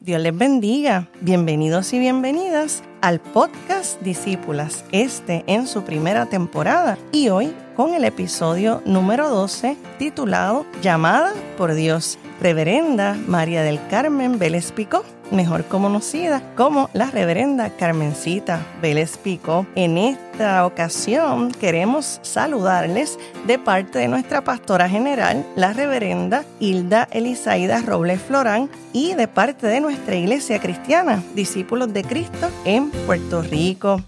Dios les bendiga. Bienvenidos y bienvenidas al podcast Discípulas, este en su primera temporada y hoy con el episodio número 12 titulado Llamada por Dios. Reverenda María del Carmen Vélez Picó mejor conocida como la reverenda Carmencita Vélez Pico. En esta ocasión queremos saludarles de parte de nuestra pastora general, la reverenda Hilda Elisaida Robles Florán, y de parte de nuestra iglesia cristiana, discípulos de Cristo en Puerto Rico.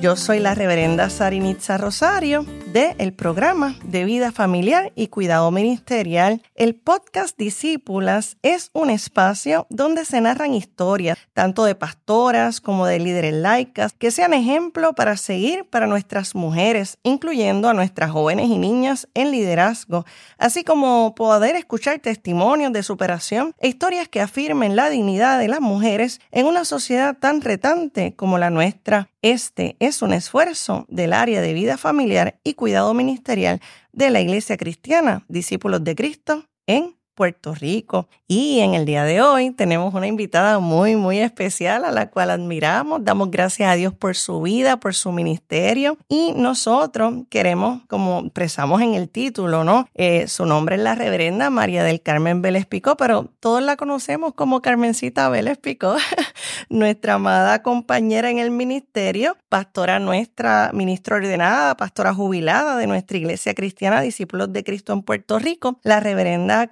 Yo soy la reverenda Sarinitza Rosario de el programa de vida familiar y cuidado ministerial. El podcast Discípulas es un espacio donde se narran historias tanto de pastoras como de líderes laicas que sean ejemplo para seguir para nuestras mujeres, incluyendo a nuestras jóvenes y niñas en liderazgo, así como poder escuchar testimonios de superación e historias que afirmen la dignidad de las mujeres en una sociedad tan retante como la nuestra. Este es un esfuerzo del área de vida familiar y cuidado ministerial de la Iglesia Cristiana, Discípulos de Cristo, en Puerto Rico. Y en el día de hoy tenemos una invitada muy, muy especial a la cual admiramos. Damos gracias a Dios por su vida, por su ministerio. Y nosotros queremos, como expresamos en el título, ¿no? Eh, su nombre es la reverenda María del Carmen Vélez Picó, pero todos la conocemos como Carmencita Vélez Picó, nuestra amada compañera en el ministerio, pastora nuestra, ministra ordenada, pastora jubilada de nuestra iglesia cristiana, discípulos de Cristo en Puerto Rico, la reverenda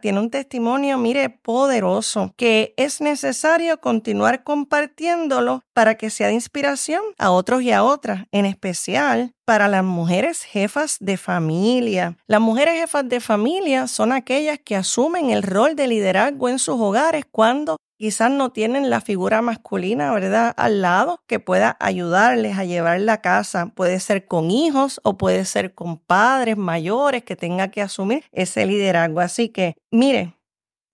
Tiene un testimonio, mire, poderoso, que es necesario continuar compartiéndolo para que sea de inspiración a otros y a otras, en especial para las mujeres jefas de familia. Las mujeres jefas de familia son aquellas que asumen el rol de liderazgo en sus hogares cuando quizás no tienen la figura masculina, ¿verdad?, al lado que pueda ayudarles a llevar la casa. Puede ser con hijos o puede ser con padres mayores que tenga que asumir ese liderazgo. Así que, mire,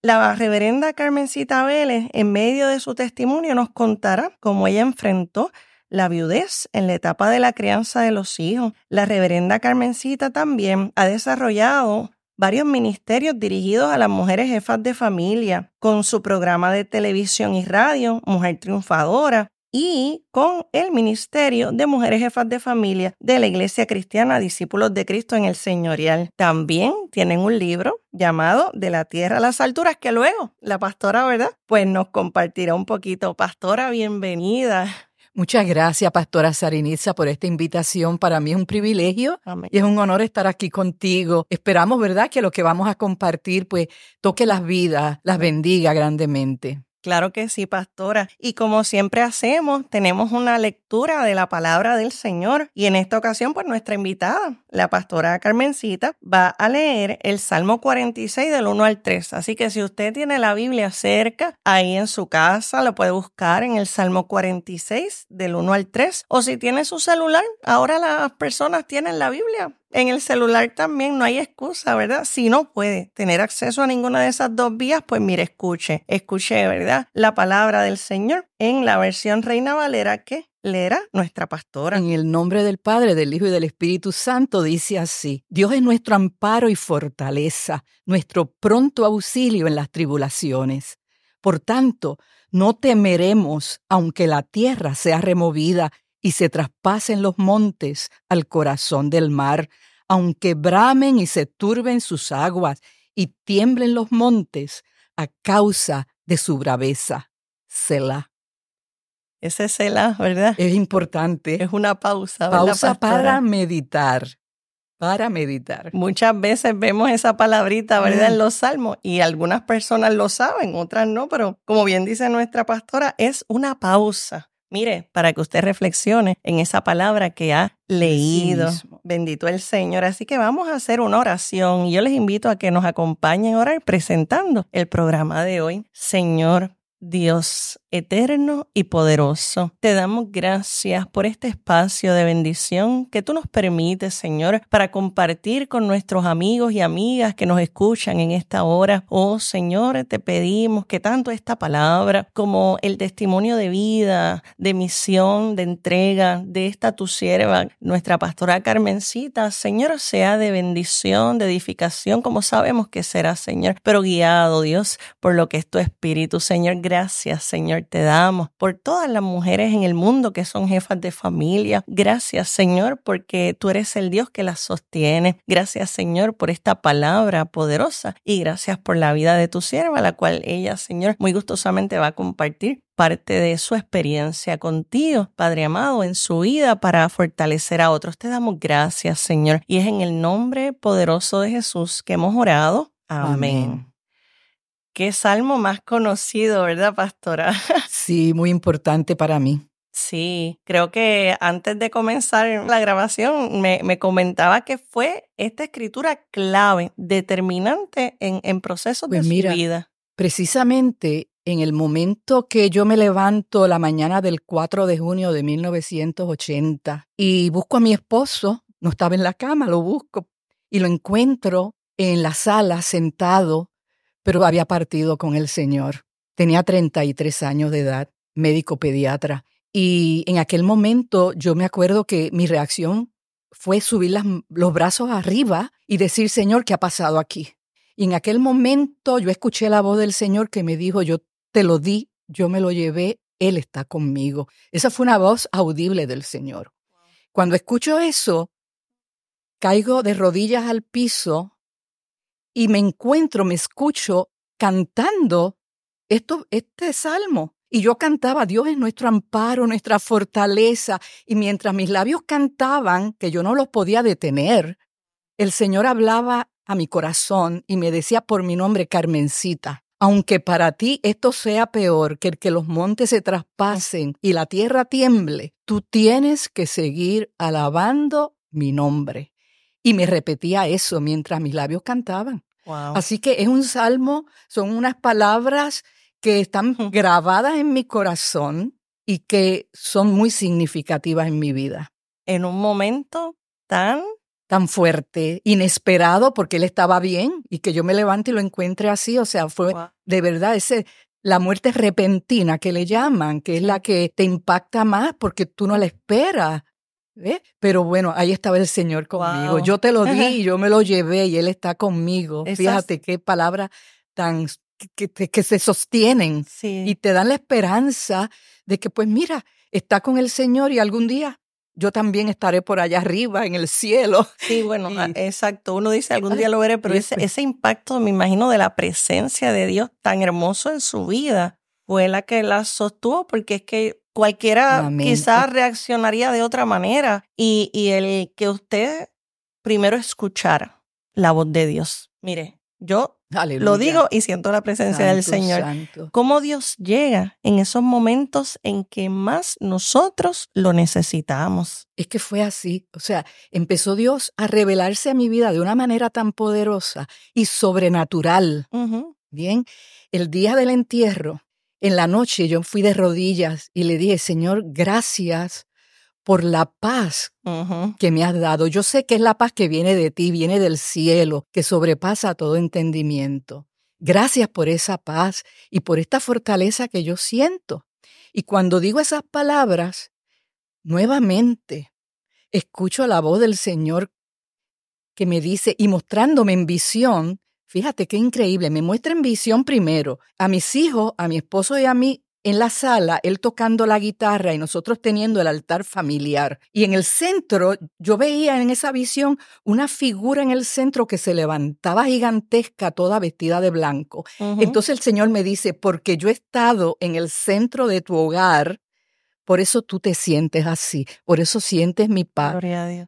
la reverenda Carmencita Vélez, en medio de su testimonio, nos contará cómo ella enfrentó la viudez en la etapa de la crianza de los hijos. La reverenda Carmencita también ha desarrollado varios ministerios dirigidos a las mujeres jefas de familia, con su programa de televisión y radio, Mujer Triunfadora, y con el Ministerio de Mujeres Jefas de Familia de la Iglesia Cristiana Discípulos de Cristo en el Señorial. También tienen un libro llamado De la Tierra a las Alturas, que luego la pastora, ¿verdad? Pues nos compartirá un poquito. Pastora, bienvenida. Muchas gracias, Pastora Sariniza, por esta invitación. Para mí es un privilegio y es un honor estar aquí contigo. Esperamos, ¿verdad?, que lo que vamos a compartir, pues, toque las vidas, las bendiga grandemente. Claro que sí, pastora. Y como siempre hacemos, tenemos una lectura de la palabra del Señor. Y en esta ocasión, pues nuestra invitada, la pastora Carmencita, va a leer el Salmo 46 del 1 al 3. Así que si usted tiene la Biblia cerca, ahí en su casa, lo puede buscar en el Salmo 46 del 1 al 3. O si tiene su celular, ahora las personas tienen la Biblia en el celular también no hay excusa, ¿verdad? Si no puede tener acceso a ninguna de esas dos vías, pues mire, escuche, escuche, ¿verdad? La palabra del Señor en la versión Reina Valera que leerá nuestra pastora. En el nombre del Padre, del Hijo y del Espíritu Santo dice así, Dios es nuestro amparo y fortaleza, nuestro pronto auxilio en las tribulaciones. Por tanto, no temeremos aunque la tierra sea removida y se traspasen los montes al corazón del mar, aunque bramen y se turben sus aguas y tiemblen los montes a causa de su braveza. Selah. Ese Selah, ¿verdad? Es importante. Es una pausa. Pausa para meditar. Para meditar. Muchas veces vemos esa palabrita, ¿verdad? En los salmos y algunas personas lo saben, otras no, pero como bien dice nuestra pastora, es una pausa Mire, para que usted reflexione en esa palabra que ha leído. Bendito el Señor. Así que vamos a hacer una oración y yo les invito a que nos acompañen a orar presentando el programa de hoy. Señor, Dios eterno y poderoso, te damos gracias por este espacio de bendición que tú nos permites, Señor, para compartir con nuestros amigos y amigas que nos escuchan en esta hora. Oh Señor, te pedimos que tanto esta palabra como el testimonio de vida, de misión, de entrega de esta tu sierva, nuestra pastora Carmencita, Señor, sea de bendición, de edificación, como sabemos que será, Señor, pero guiado, Dios, por lo que es tu Espíritu, Señor Gracias, Señor, te damos por todas las mujeres en el mundo que son jefas de familia. Gracias, Señor, porque tú eres el Dios que las sostiene. Gracias, Señor, por esta palabra poderosa y gracias por la vida de tu sierva, la cual ella, Señor, muy gustosamente va a compartir parte de su experiencia contigo, Padre amado, en su vida para fortalecer a otros. Te damos gracias, Señor, y es en el nombre poderoso de Jesús que hemos orado. Amén. Qué salmo más conocido, ¿verdad, pastora? Sí, muy importante para mí. Sí, creo que antes de comenzar la grabación me, me comentaba que fue esta escritura clave, determinante en, en procesos Pues de mira, su vida. Precisamente en el momento que yo me levanto la mañana del 4 de junio de 1980 y busco a mi esposo, no estaba en la cama, lo busco y lo encuentro en la sala sentado, pero había partido con el Señor. Tenía 33 años de edad, médico pediatra. Y en aquel momento yo me acuerdo que mi reacción fue subir las- los brazos arriba y decir, Señor, ¿qué ha pasado aquí? Y en aquel momento yo escuché la voz del Señor que me dijo, yo te lo di, yo me lo llevé, Él está conmigo. Esa fue una voz audible del Señor. Cuando escucho eso, caigo de rodillas al piso y me encuentro, me escucho cantando esto, este salmo. Y yo cantaba, Dios es nuestro amparo, nuestra fortaleza. Y mientras mis labios cantaban, que yo no los podía detener, el Señor hablaba a mi corazón y me decía por mi nombre, Carmencita, aunque para ti esto sea peor que el que los montes se traspasen y la tierra tiemble, tú tienes que seguir alabando mi nombre. Y me repetía eso mientras mis labios cantaban. Wow. Así que es un salmo, son unas palabras que están grabadas en mi corazón y que son muy significativas en mi vida. En un momento tan Tan fuerte, inesperado, porque él estaba bien y que yo me levante y lo encuentre así. O sea, fue Wow. de verdad ese, la muerte repentina que le llaman, que es la que te impacta más porque tú no la esperas. ¿Ves? Pero bueno, ahí estaba el Señor conmigo. Wow. Yo te lo di y yo me lo llevé y Él está conmigo. Esas- Fíjate qué palabras tan que, que- que se sostienen Sí. y te dan la esperanza de que, pues mira, está con el Señor y algún día yo también estaré por allá arriba en el cielo. Sí, bueno, Y- ah, exacto. Uno dice algún día lo veré, pero ese, después- ese impacto, me imagino, de la presencia de Dios tan hermoso en su vida fue la que la sostuvo, porque es que cualquiera quizás reaccionaría de otra manera. Y, y el que usted primero escuchara la voz de Dios. Mire, yo Aleluya. lo digo y siento la presencia del Señor. santo. Cómo Dios llega en esos momentos en que más nosotros lo necesitamos. Es que fue así. O sea, empezó Dios a revelarse a mi vida de una manera tan poderosa y sobrenatural. Bien, el día del entierro, en la noche yo fui de rodillas y le dije, Señor, gracias por la paz que me has dado. Yo sé que es la paz que viene de ti, viene del cielo, que sobrepasa todo entendimiento. Gracias por esa paz y por esta fortaleza que yo siento. Y cuando digo esas palabras, nuevamente escucho la voz del Señor que me dice y mostrándome en visión, fíjate qué increíble, me muestra en visión primero a mis hijos, a mi esposo y a mí en la sala, él tocando la guitarra y nosotros teniendo el altar familiar. Y en el centro, yo veía en esa visión una figura en el centro que se levantaba gigantesca, toda vestida de blanco. Entonces el Señor me dice, porque yo he estado en el centro de tu hogar, por eso tú te sientes así, por eso sientes mi paz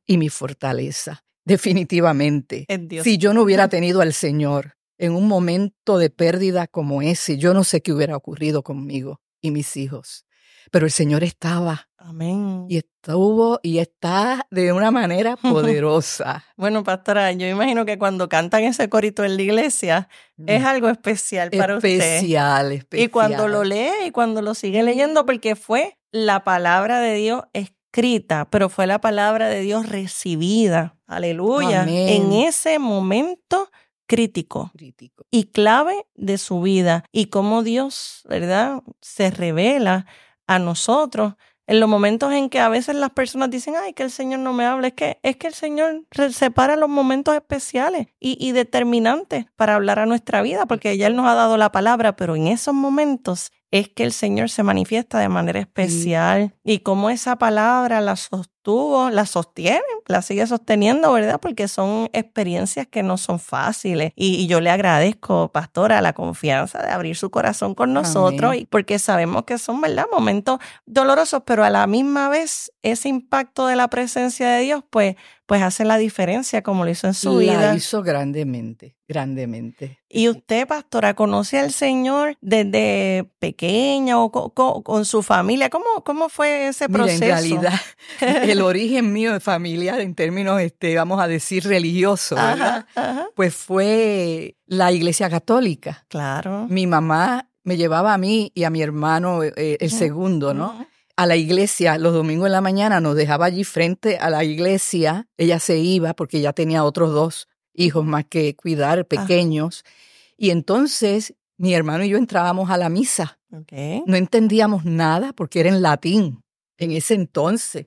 y mi fortaleza. Definitivamente. Dios. Si yo no hubiera tenido al Señor en un momento de pérdida como ese, yo no sé qué hubiera ocurrido conmigo y mis hijos. Pero el Señor estaba Amén. y estuvo y está de una manera poderosa. Bueno, pastora, yo imagino que cuando cantan ese corito en la iglesia es algo especial para usted. Mm. especial, especial. Y cuando lo lee y cuando lo sigue leyendo, porque fue la palabra de Dios escrita, pero fue la palabra de Dios recibida. Aleluya. Amén. En ese momento crítico Crítico. y clave de su vida y cómo Dios, ¿verdad? Se revela a nosotros en los momentos en que a veces las personas dicen, ay, que el Señor no me habla, es que, es que el Señor separa los momentos especiales y, y determinantes para hablar a nuestra vida, porque ya Él nos ha dado la palabra, pero en esos momentos es que el Señor se manifiesta de manera especial. Y cómo esa palabra la sostuvo, la sostiene, la sigue sosteniendo, ¿verdad? Porque son experiencias que no son fáciles. Y, yo le agradezco, pastora, la confianza de abrir su corazón con nosotros, y porque sabemos que son, ¿verdad? Momentos dolorosos, pero a la misma vez ese impacto de la presencia de Dios, pues, pues hace la diferencia como lo hizo en su vida. La hizo grandemente, grandemente. Y usted, pastora, conoce al Señor desde pequeña o con, su familia. ¿Cómo, ¿Cómo fue ese proceso? en realidad, el origen mío de familia en términos, este, vamos a decir, religiosos, Pues fue la Iglesia Católica. Claro. Mi mamá me llevaba a mí y a mi hermano, eh, el segundo, ¿no? A la iglesia los domingos en la mañana, nos dejaba allí frente a la iglesia. Ella se iba porque ya tenía otros dos hijos más que cuidar, pequeños. Y entonces mi hermano y yo entrábamos a la misa. No entendíamos nada porque era en latín. En ese entonces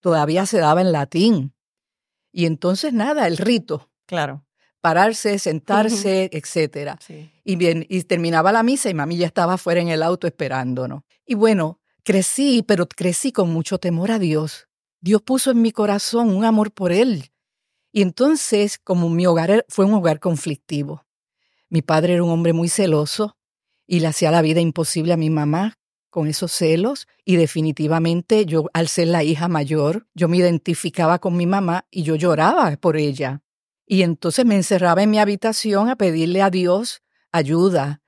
todavía se daba en latín. Y entonces nada, el rito. Claro. Pararse, sentarse, etcétera. Y bien, y terminaba la misa y mami ya estaba fuera en el auto esperándonos. Y bueno, crecí, pero crecí con mucho temor a Dios. Dios puso en mi corazón un amor por Él. Y entonces, como mi hogar fue un hogar conflictivo, mi padre era un hombre muy celoso y le hacía la vida imposible a mi mamá con esos celos y definitivamente yo, al ser la hija mayor, yo me identificaba con mi mamá y yo lloraba por ella. Y entonces me encerraba en mi habitación a pedirle a Dios ayuda.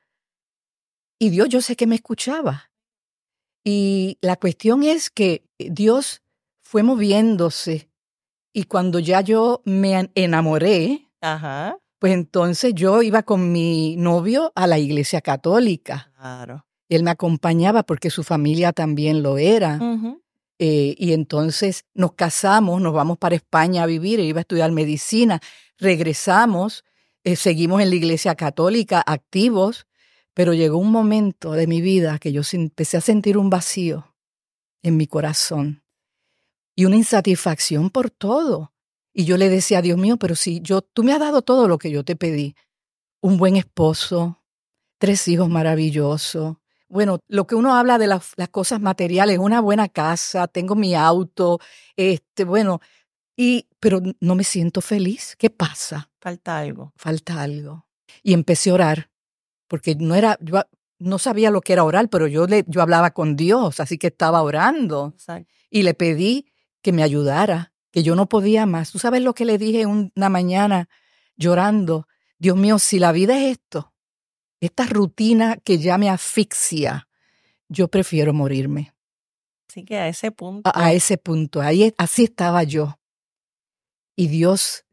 Y Dios yo sé que me escuchaba. Y la cuestión es que Dios fue moviéndose y cuando ya yo me enamoré, Ajá. Pues entonces yo iba con mi novio a la iglesia católica. Claro. Él me acompañaba porque su familia también lo era. Eh, y entonces nos casamos, nos vamos para España a vivir, él iba a estudiar medicina, regresamos, eh, seguimos en la iglesia católica activos, pero llegó un momento de mi vida que yo empecé a sentir un vacío en mi corazón y una insatisfacción por todo. Y yo le decía, Dios mío, pero si yo, tú me has dado todo lo que yo te pedí, un buen esposo, tres hijos maravillosos. Bueno, lo que uno habla de las, cosas materiales, una buena casa, tengo mi auto, este, bueno, y, pero no me siento feliz. ¿Qué pasa? Falta algo. Falta algo. Y empecé a orar, porque no era, yo no sabía lo que era orar, pero yo, le, yo hablaba con Dios, así que estaba orando. Y le pedí que me ayudara que yo no podía más. ¿Tú sabes lo que le dije una mañana llorando? Dios mío, si la vida es esto, esta rutina que ya me asfixia, yo prefiero morirme. Así que a ese punto. A, ese punto, ahí, así estaba yo. Y Dios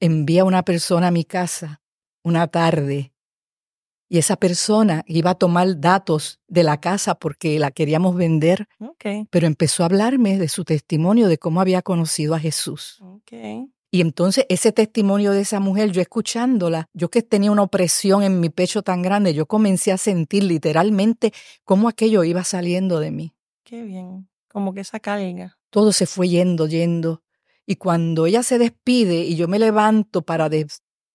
envía una persona a mi casa una tarde y esa persona iba a tomar datos de la casa porque la queríamos vender, pero empezó a hablarme de su testimonio de cómo había conocido a Jesús. Y entonces ese testimonio de esa mujer, yo escuchándola, yo que tenía una opresión en mi pecho tan grande, yo comencé a sentir literalmente cómo aquello iba saliendo de mí. Qué bien, como que esa carga. Todo se fue yendo, yendo. Y cuando ella se despide y yo me levanto para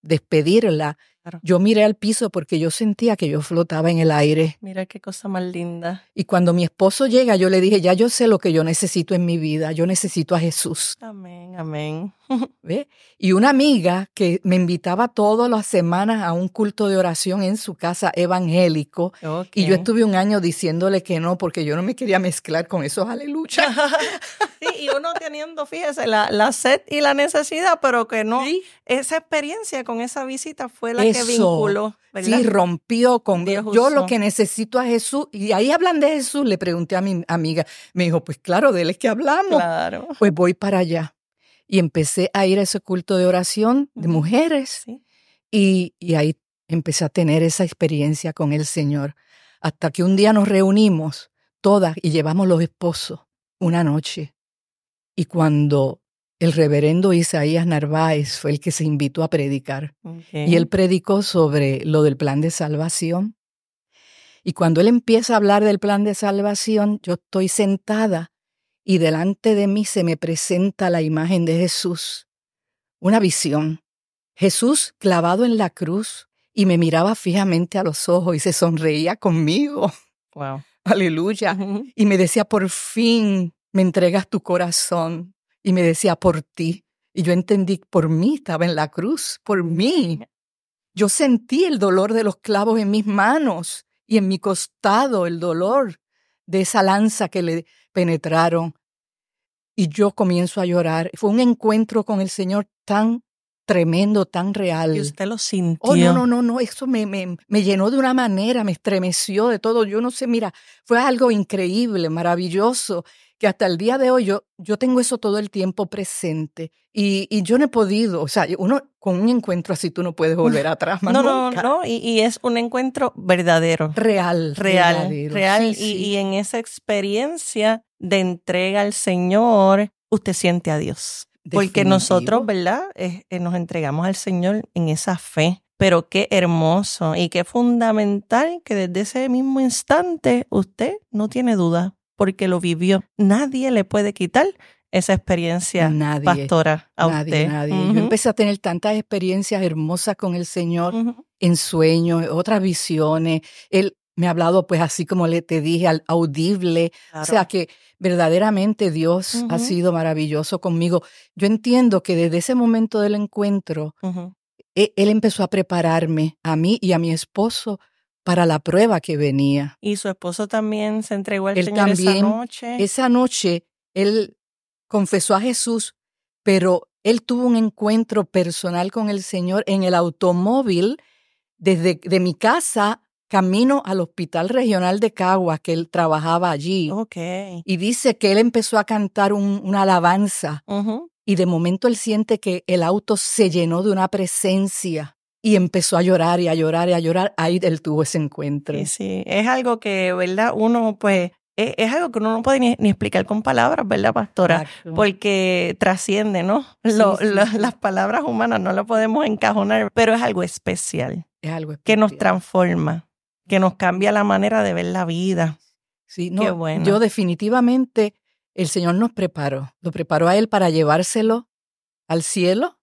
despedirla, yo miré al piso porque yo sentía que yo flotaba en el aire. Mira qué cosa más linda. Y cuando mi esposo llega, yo le dije, ya yo sé lo que yo necesito en mi vida, yo necesito a Jesús. Amén, amén. ¿Ve? Y una amiga que me invitaba todas las semanas a un culto de oración en su casa evangélico. Y yo estuve un año diciéndole que no, porque yo no me quería mezclar con esos aleluya. sí, y uno teniendo, fíjese, la, la sed y la necesidad, pero que no. Esa experiencia con esa visita fue la que vinculó. Sí, rompió con yo lo que necesito a Jesús. Y ahí hablan de Jesús, le pregunté a mi amiga. Me dijo, pues claro, de él es que hablamos. Claro. Pues voy para allá y empecé a ir a ese culto de oración de mujeres y, y ahí empecé a tener esa experiencia con el Señor. Hasta que un día nos reunimos todas y llevamos los esposos una noche. Y cuando el reverendo Isaías Narváez fue el que se invitó a predicar, y él predicó sobre lo del plan de salvación. Y cuando él empieza a hablar del plan de salvación, yo estoy sentada y delante de mí se me presenta la imagen de Jesús, una visión. Jesús clavado en la cruz y me miraba fijamente a los ojos y se sonreía conmigo. Wow. Aleluya. Y me decía, por fin me entregas tu corazón. Y me decía, por ti. Y yo entendí, por mí estaba en la cruz, por mí. Yo sentí el dolor de los clavos en mis manos y en mi costado, el dolor de esa lanza que le penetraron. Y yo comienzo a llorar. Fue un encuentro con el Señor tan tremendo, tan real. Y usted lo sintió. Oh, no, no, no, no, eso me, me, me, llenó de una manera, me estremeció de todo. Yo no sé, mira, fue algo increíble, maravilloso, que hasta el día de hoy yo, yo tengo eso todo el tiempo presente. Y, y yo no he podido, o sea, uno con un encuentro así tú no puedes volver atrás. Más no, nunca. no, no, y, y, es un encuentro verdadero. Real. Real, verdadero. real. Sí, y, sí. y en esa experiencia de entrega al Señor, usted siente a Dios. Porque nosotros, ¿verdad? Eh, eh, nos entregamos al Señor en esa fe. Pero qué hermoso y qué fundamental que desde ese mismo instante usted no tiene duda porque lo vivió. Nadie le puede quitar esa experiencia Nadie, pastora a nadie, usted. nadie. Ujú, Yo empecé a tener tantas experiencias hermosas con el Señor ujú. en sueños, otras visiones. Él me ha hablado, pues así como le te dije, al audible. O sea que verdaderamente Dios ha Ujú. sido maravilloso conmigo. Yo entiendo que desde ese momento del encuentro, e- Él empezó a prepararme a mí y a mi esposo para la prueba que venía. Y su esposo también se entregó al Él Señor esa también, noche. Esa noche Él confesó a Jesús, pero Él tuvo un encuentro personal con el Señor en el automóvil desde de mi casa camino al Hospital Regional de Caguas, que Él trabajaba allí. Ok. Y dice que Él empezó a cantar un- una alabanza y de momento Él siente que el auto se llenó de una presencia y empezó a llorar y a llorar y a llorar. Ahí Él tuvo ese encuentro. Sí, sí. Es algo que, ¿verdad? Uno, pues, es, es algo que uno no puede ni, ni explicar con palabras, ¿verdad, pastora? Exacto. Porque trasciende, ¿no? Sí, Lo- sí, lo- sí. Las palabras humanas no lo podemos encajonar, pero es algo especial, es algo que nos especial. transforma, que nos cambia la manera de ver la vida. Sí, no, Qué bueno. Yo definitivamente, el Señor nos preparó. Lo preparó a Él para llevárselo al cielo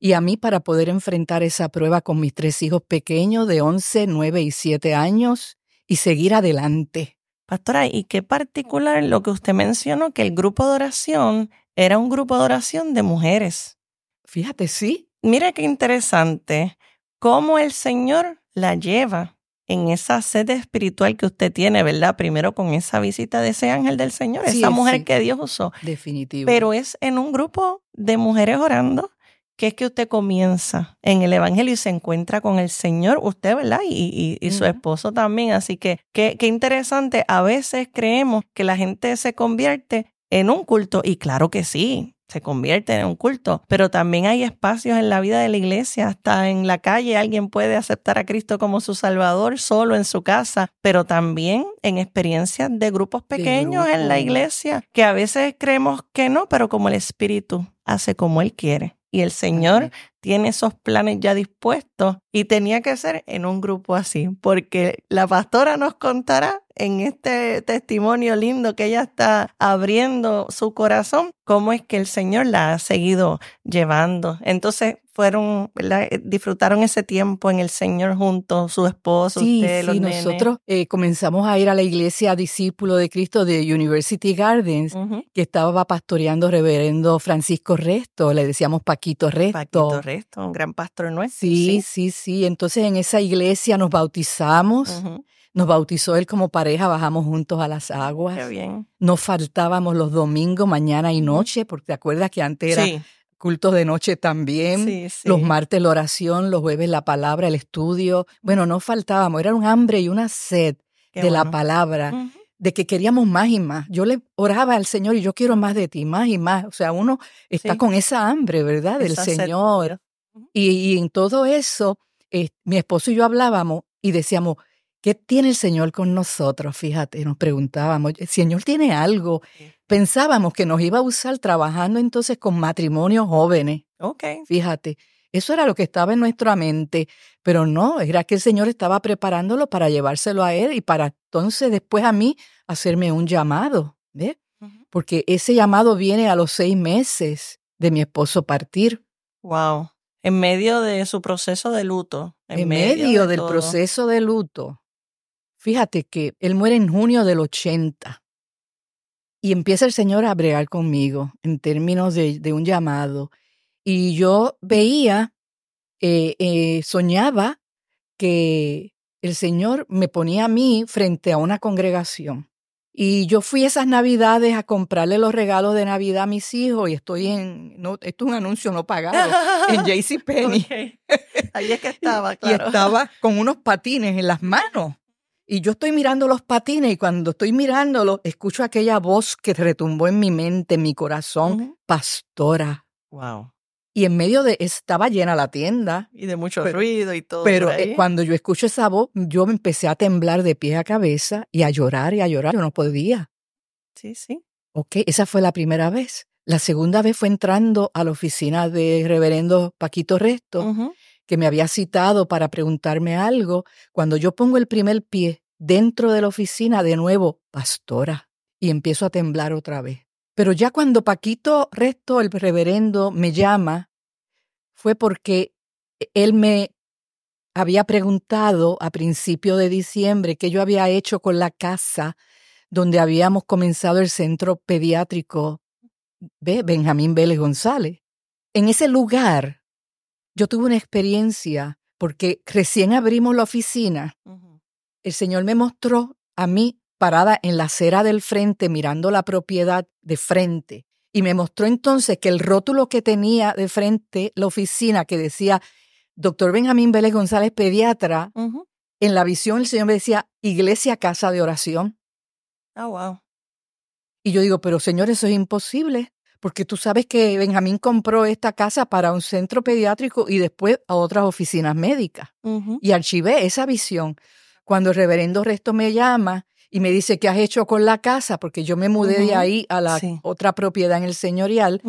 y a mí para poder enfrentar esa prueba con mis tres hijos pequeños de 11, 9 y 7 años y seguir adelante. Pastora, y qué particular lo que usted mencionó, que el grupo de oración era un grupo de oración de mujeres. Fíjate, sí. Mira qué interesante cómo el Señor la lleva en esa sed espiritual que usted tiene, ¿verdad? Primero con esa visita de ese ángel del Señor, Sí, esa mujer sí. que Dios usó. Definitivo. Pero es en un grupo de mujeres orando que es que usted comienza en el Evangelio y se encuentra con el Señor, usted, ¿verdad? Y, y- y su esposo también. Así que qué, qué interesante. A veces creemos que la gente se convierte en un culto y claro que sí. Se convierte en un culto, pero también hay espacios en la vida de la iglesia, hasta en la calle alguien puede aceptar a Cristo como su Salvador solo en su casa, pero también en experiencias de grupos De pequeños en la iglesia, que a veces creemos que no, pero como el Espíritu hace como Él quiere. Y el Señor tiene esos planes ya dispuestos y tenía que ser en un grupo así, porque la pastora nos contará en este testimonio lindo que ella está abriendo su corazón, cómo es que el Señor la ha seguido llevando. Entonces fueron, ¿verdad? Eh, disfrutaron ese tiempo en el Señor juntos, su esposo, Sí, usted, los sí, nenes. nosotros eh, comenzamos a ir a la iglesia Discípulo de Cristo de University Gardens, Ujú. que estaba pastoreando reverendo Francisco Resto, le decíamos Paquito Resto. Paquito Resto, un gran pastor nuestro. Sí, sí, sí. Entonces en esa iglesia nos bautizamos, nos bautizó él como pareja, bajamos juntos a las aguas. Qué bien. Nos faltábamos los domingos, mañana y noche, porque te acuerdas que antes era Sí, cultos de noche también. sí, sí. Los martes la oración, los jueves la palabra, el estudio. Bueno, no faltábamos, era un hambre y una sed Qué de la palabra, de que queríamos más y más. Yo le oraba al Señor y yo quiero más de ti, más y más. O sea, uno está Sí. con esa hambre, ¿verdad? Del Esa Señor. Y, y en todo eso, eh, mi esposo y yo hablábamos y decíamos, ¿qué tiene el Señor con nosotros? Fíjate, nos preguntábamos, ¿el Señor tiene algo? Pensábamos que nos iba a usar trabajando entonces con matrimonios jóvenes, Ok. fíjate. Eso era lo que estaba en nuestra mente, pero no, era que el Señor estaba preparándolo para llevárselo a Él y para entonces después a mí hacerme un llamado, ¿ves? Porque ese llamado viene a los seis meses de mi esposo partir. Wow. En medio de su proceso de luto. en medio, de del todo. proceso de luto. Fíjate que él muere en junio del 80 y empieza el Señor a bregar conmigo en términos de, un llamado. Y yo veía, eh, eh, soñaba que el Señor me ponía a mí frente a una congregación. Y yo fui esas navidades a comprarle los regalos de Navidad a mis hijos y estoy en, no, esto es un anuncio no pagado, en JCPenney. Penny. Ahí es que estaba, claro. Y estaba con unos patines en las manos. Y yo estoy mirando los patines y cuando estoy mirándolos, escucho aquella voz que retumbó en mi mente, en mi corazón, pastora. Wow y en medio de estaba llena la tienda. Y de mucho ruido y todo. Pero eh, cuando yo escucho esa voz, yo me empecé a temblar de pie a cabeza y a llorar y a llorar. Yo no podía. Sí, sí. Ok, esa fue la primera vez. La segunda vez fue entrando a la oficina de reverendo Paquito Resto, que me había citado para preguntarme algo. Cuando yo pongo el primer pie dentro de la oficina, de nuevo, pastora, y empiezo a temblar otra vez. Pero ya cuando Paquito Resto, el reverendo, me llama, fue porque él me había preguntado a principio de diciembre qué yo había hecho con la casa donde habíamos comenzado el centro pediátrico de Benjamín Vélez González. En ese lugar yo tuve una experiencia porque recién abrimos la oficina. El Señor me mostró a mí parada en la acera del frente mirando la propiedad de frente. Y me mostró entonces que el rótulo que tenía de frente la oficina que decía Doctor Benjamín Vélez González, pediatra, en la visión el Señor me decía Iglesia Casa de Oración. Ah, wow. Y yo digo, pero Señor, eso es imposible, porque tú sabes que Benjamín compró esta casa para un centro pediátrico y después a otras oficinas médicas. Y archivé esa visión. Cuando el reverendo Resto me llama y me dice, ¿qué has hecho con la casa? Porque yo me mudé de ahí a la otra propiedad en el señorial.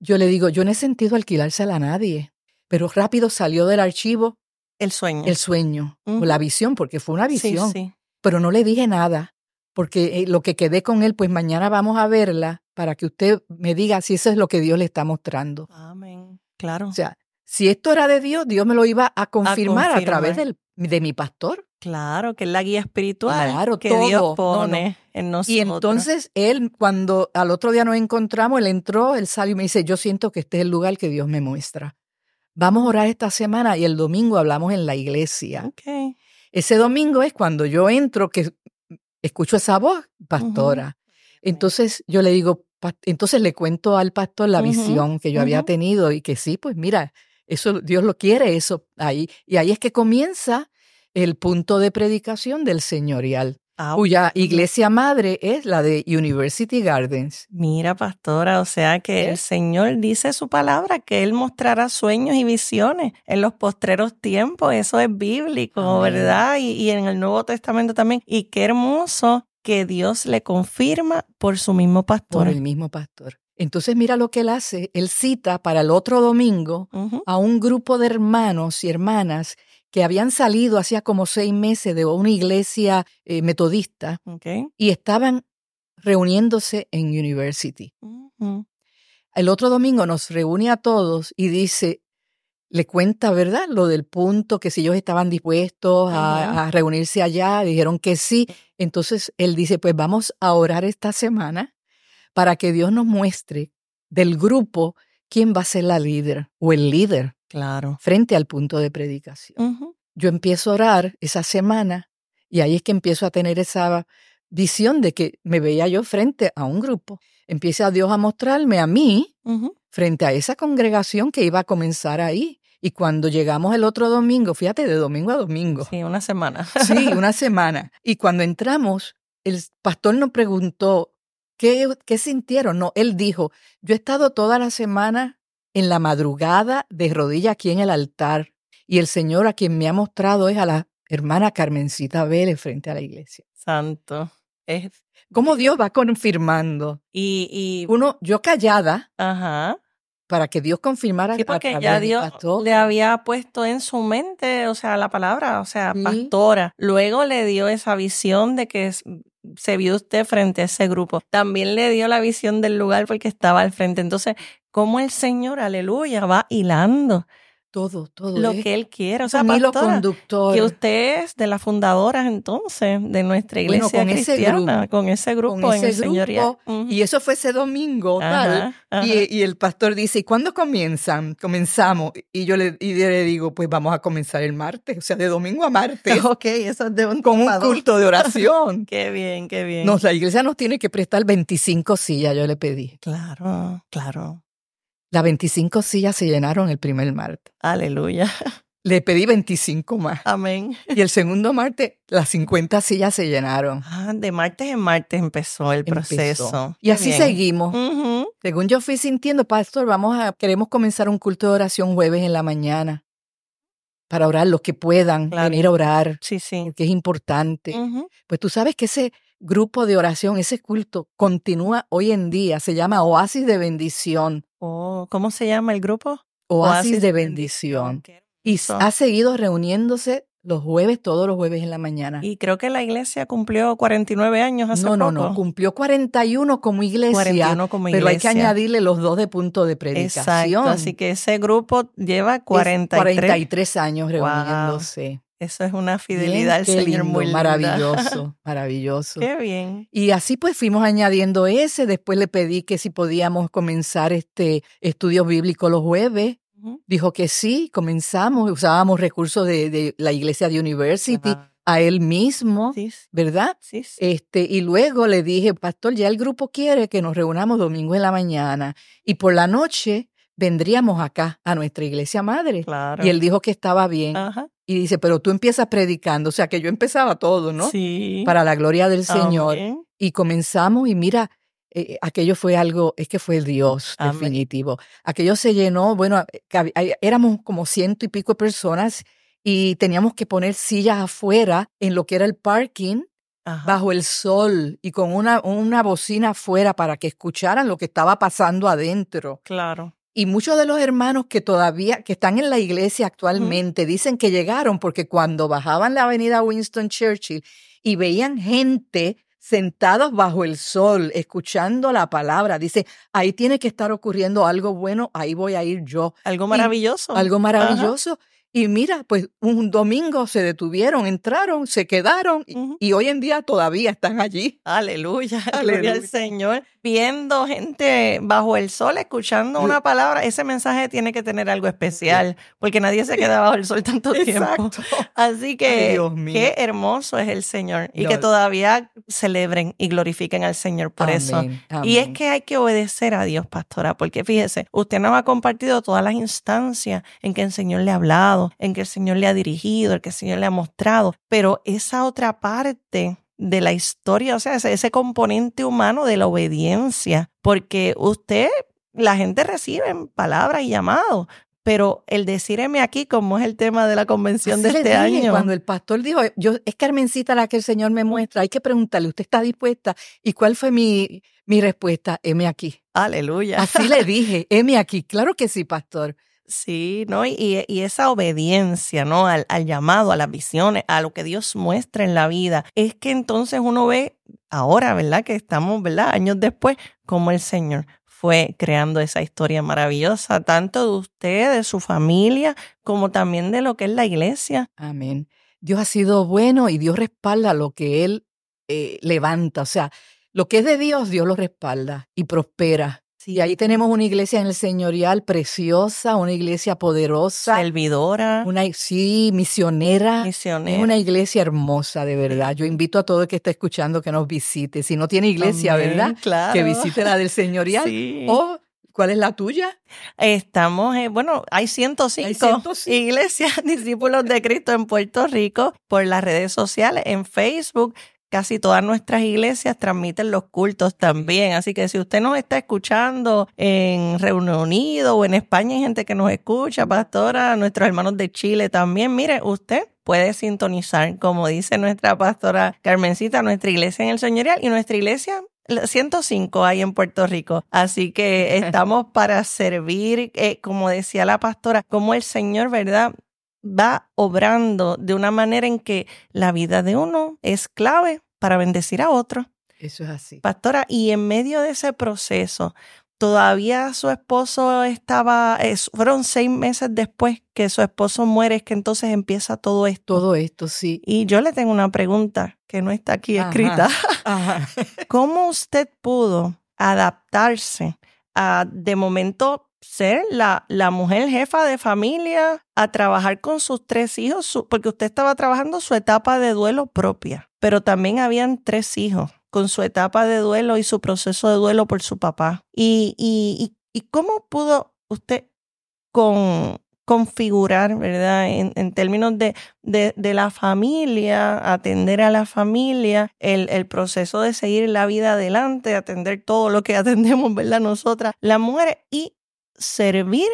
Yo le digo, yo no he sentido alquilársela a nadie, pero rápido salió del archivo. El sueño. El sueño, o la visión, porque fue una visión. Pero no le dije nada, porque eh, lo que quedé con él, pues mañana vamos a verla para que usted me diga si eso es lo que Dios le está mostrando. Amén. Claro. O sea, si esto era de Dios, Dios me lo iba a confirmar a, través del, de mi pastor. Claro, que es la guía espiritual que Dios pone en nosotros. Y entonces él, cuando al otro día nos encontramos, él entró, él salió y me dice, yo siento que este es el lugar que Dios me muestra. Vamos a orar esta semana y el domingo hablamos en la iglesia. Okay. Ese domingo es cuando yo entro, que escucho esa voz, pastora. Entonces yo le digo, entonces le cuento al pastor la visión que yo había tenido y que sí, pues mira, eso Dios lo quiere, eso ahí. Y ahí es que comienza el punto de predicación del señorial, ah, cuya iglesia madre es la de University Gardens. Mira, pastora, o sea que el Señor dice su palabra, que Él mostrará sueños y visiones en los postreros tiempos. Eso es bíblico, ¿verdad? Y, y en el Nuevo Testamento también. Y qué hermoso que Dios le confirma por su mismo pastor. Por el mismo pastor. Entonces mira lo que él hace. Él cita para el otro domingo a un grupo de hermanos y hermanas que habían salido hacía como seis meses de una iglesia eh, metodista y estaban reuniéndose en University. El otro domingo nos reúne a todos y dice, le cuenta, ¿verdad? Lo del punto, que si ellos estaban dispuestos a, a, reunirse allá, dijeron que sí. Entonces él dice, pues vamos a orar esta semana para que Dios nos muestre del grupo quién va a ser la líder o el líder Claro. Frente al punto de predicación. Yo empiezo a orar esa semana y ahí es que empiezo a tener esa visión de que me veía yo frente a un grupo. Empieza Dios a mostrarme a mí frente a esa congregación que iba a comenzar ahí. Y cuando llegamos el otro domingo, fíjate, de domingo a domingo. Sí, una semana. sí, una semana. Y cuando entramos, el pastor nos preguntó, ¿qué, qué sintieron? No, él dijo, yo he estado toda la semana en la madrugada de rodilla aquí en el altar y el Señor a quien me ha mostrado es a la hermana Carmencita Vélez frente a la iglesia. Santo. Es cómo Dios va confirmando. Y, y uno, yo callada, ajá. para que Dios confirmara sí, porque ya Dios le había puesto en su mente, o sea, la palabra, o sea, pastora. Luego le dio esa visión de que se vio usted frente a ese grupo. También le dio la visión del lugar porque estaba al frente. Entonces, cómo el Señor, aleluya, va hilando todo, todo. lo es que Él quiere. O sea, pastora, conductor. que usted es de las fundadoras entonces de nuestra Bueno, iglesia con ese cristiana, grupo, con ese grupo con en ese grupo, Ujú. Y eso fue ese domingo, tal. Ajá. Y, y el pastor dice, ¿y cuándo comienzan? Comenzamos. Y yo le, y le digo, pues vamos a comenzar el martes, o sea, de domingo a martes, ok, eso es de un con un culto de oración. Qué bien, qué bien. Nos, la iglesia nos tiene que prestar 25 sillas, yo le pedí. Claro, claro. Las 25 sillas se llenaron el primer martes. Aleluya. Le pedí 25 más. Amén. Y el segundo martes, las 50 sillas se llenaron. Ah, de martes en martes empezó el Empezó. proceso. Y Qué así bien. seguimos. Según yo fui sintiendo, pastor, vamos a, queremos comenzar un culto de oración jueves en la mañana. Para orar los que puedan, Claro. venir a orar, Sí, sí. porque es importante. Pues tú sabes que ese grupo de oración, ese culto, continúa hoy en día. Se llama Oasis de Bendición. Oh, ¿Cómo se llama el grupo? Oasis, de Bendición. Y ha seguido reuniéndose los jueves, todos los jueves en la mañana. Y creo que la iglesia cumplió 49 años hace no, no, poco. no. Cumplió 41 como iglesia. 41 como Pero hay que iglesia. añadirle los dos de punto de predicación. Exacto, así que ese grupo lleva Es 43. 43 años Wow. Eso es una fidelidad al Señor lindo, muy linda. maravilloso, maravilloso. Qué bien. Y así pues fuimos añadiendo ese. Después le pedí que si podíamos comenzar este estudio bíblico los jueves. Dijo que sí, comenzamos, usábamos recursos de, de la iglesia de University Ajá. a él mismo, Sí, ¿verdad? sí, sí. Este, y luego le dije, pastor, ya el grupo quiere que nos reunamos domingo en la mañana y por la noche vendríamos acá a nuestra iglesia madre. claro. Y él dijo que estaba bien. Ajá. Y dice, pero tú empiezas predicando, o sea que yo empezaba todo, ¿no? Sí. Para la gloria del Señor. Amén. Y comenzamos y mira, eh, aquello fue algo, es que fue Dios Amén. definitivo. Aquello se llenó, bueno, hay- éramos como ciento y pico de personas y teníamos que poner sillas afuera en lo que era el parking Ajá. bajo el sol y con una, una bocina afuera para que escucharan lo que estaba pasando adentro. Claro. Y muchos de los hermanos que todavía, que están en la iglesia actualmente, dicen que llegaron porque cuando bajaban la avenida Winston Churchill y veían gente sentados bajo el sol, escuchando la palabra, dice, ahí tiene que estar ocurriendo algo bueno, ahí voy a ir yo. Algo maravilloso. Algo maravilloso. Y mira, pues un domingo se detuvieron, entraron, se quedaron y, hoy en día todavía están allí. Aleluya, gloria al Aleluya. Señor. Viendo gente bajo el sol, escuchando una palabra, ese mensaje tiene que tener algo especial, porque nadie se queda bajo el sol tanto tiempo. Exacto. Así que Dios mío. qué hermoso es el Señor y que todavía celebren y glorifiquen al Señor por eso. Amén, Y es que hay que obedecer a Dios, pastora, porque fíjese, usted nos ha compartido todas las instancias en que el Señor le ha hablado, en que el Señor le ha dirigido, en que el Señor le ha mostrado, pero esa otra parte de la historia, o sea, ese, ese componente humano de la obediencia, porque usted, la gente recibe palabras y llamados, pero el decíreme aquí, como es el tema de la convención Así de este dije, año. Cuando el pastor dijo, yo, es Carmencita la que el Señor me muestra, hay que preguntarle, ¿usted está dispuesta? ¿Y cuál fue mi, mi respuesta? Heme aquí. Aleluya. Así le dije, heme aquí. Claro que sí, pastor. Sí, ¿no? Y, y esa obediencia, ¿no? Al, al llamado, a las visiones, a lo que Dios muestra en la vida, es que entonces uno ve ahora, ¿verdad? Que estamos, ¿verdad? Años después, como el Señor fue creando esa historia maravillosa, tanto de usted, de su familia, como también de lo que es la iglesia. Amén. Dios ha sido bueno y Dios respalda lo que Él eh, levanta. O sea, lo que es de Dios, Dios lo respalda y prospera. Y ahí tenemos una iglesia en el señorial preciosa, una iglesia poderosa, Servidora, una sí, misionera. Es misionera. una iglesia hermosa, de verdad. Yo invito a todo el que está escuchando que nos visite. Si no tiene iglesia, Amén, ¿verdad? Claro. Que visite la del señorial. Sí. O, ¿cuál es la tuya? Estamos, eh, bueno, hay 105, Hay 105. iglesias discípulos de Cristo en Puerto Rico por las redes sociales, en Facebook. Casi todas nuestras iglesias transmiten los cultos también. Así que si usted nos está escuchando en Reino Unido o en España, hay gente que nos escucha, pastora, nuestros hermanos de Chile también. Mire, usted puede sintonizar, como dice nuestra pastora Carmencita, nuestra iglesia en el Señorial y nuestra iglesia la 105 hay en Puerto Rico, así que estamos para servir, eh, como decía la pastora, como el Señor, ¿verdad? Va obrando de una manera en que la vida de uno es clave para bendecir a otro. Eso es así. Pastora, y en medio de ese proceso, todavía su esposo estaba, eh, fueron seis meses después que su esposo muere, es que entonces empieza todo esto. Todo esto, sí. Y yo le tengo una pregunta que no está aquí escrita. ¿Cómo usted pudo adaptarse a de momento ser la, la mujer jefa de familia, a trabajar con sus tres hijos, porque usted estaba trabajando su etapa de duelo propia, pero también habían tres hijos con su etapa de duelo y su proceso de duelo por su papá. ¿Y, y, y cómo pudo usted con, configurar, ¿verdad? En, términos de, de, de, la familia, atender a la familia, el, el, proceso de seguir la vida adelante, atender todo lo que atendemos, ¿verdad? Nosotras, las mujeres, y servir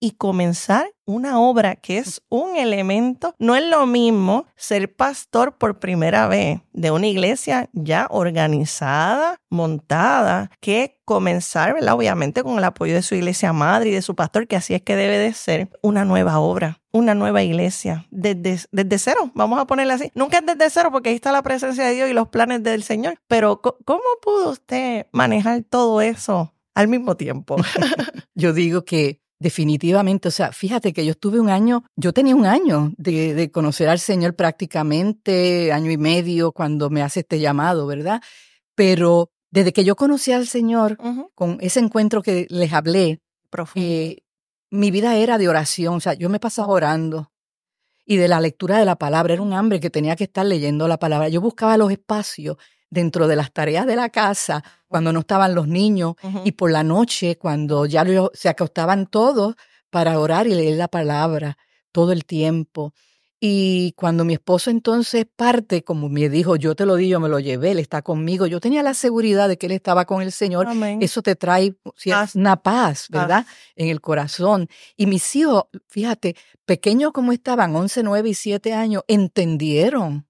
y comenzar una obra que es un elemento, no es lo mismo ser pastor por primera vez de una iglesia ya organizada, montada, que comenzar. Obviamente con el apoyo de su iglesia madre y de su pastor, que así es que debe de ser una nueva obra, una nueva iglesia, desde, desde cero, vamos a ponerle así. Nunca es desde cero porque ahí está la presencia de Dios y los planes del Señor, pero ¿cómo pudo usted manejar todo eso al mismo tiempo? Yo digo que Definitivamente, o sea, fíjate que yo estuve un año, yo tenía un año de, de, conocer al Señor prácticamente, año y medio cuando me hace este llamado, ¿verdad? Pero desde que yo conocí al Señor, uh -huh. con ese encuentro que les hablé, eh, mi vida era de oración, o sea, yo me pasaba orando y de la lectura de la palabra, era un hambre que tenía que estar leyendo la palabra. Yo buscaba los espacios dentro de las tareas de la casa, cuando no estaban los niños, uh -huh. y por la noche, cuando ya lo, se acostaban todos para orar y leer la palabra todo el tiempo. Y cuando mi esposo entonces parte, como me dijo, yo te lo di, yo me lo llevé, él está conmigo, yo tenía la seguridad de que él estaba con el Señor, Amén. eso te trae paz. una paz, ¿verdad? Paz. En el corazón. Y mis hijos, fíjate, pequeños como estaban, 11, 9 y 7 años, entendieron,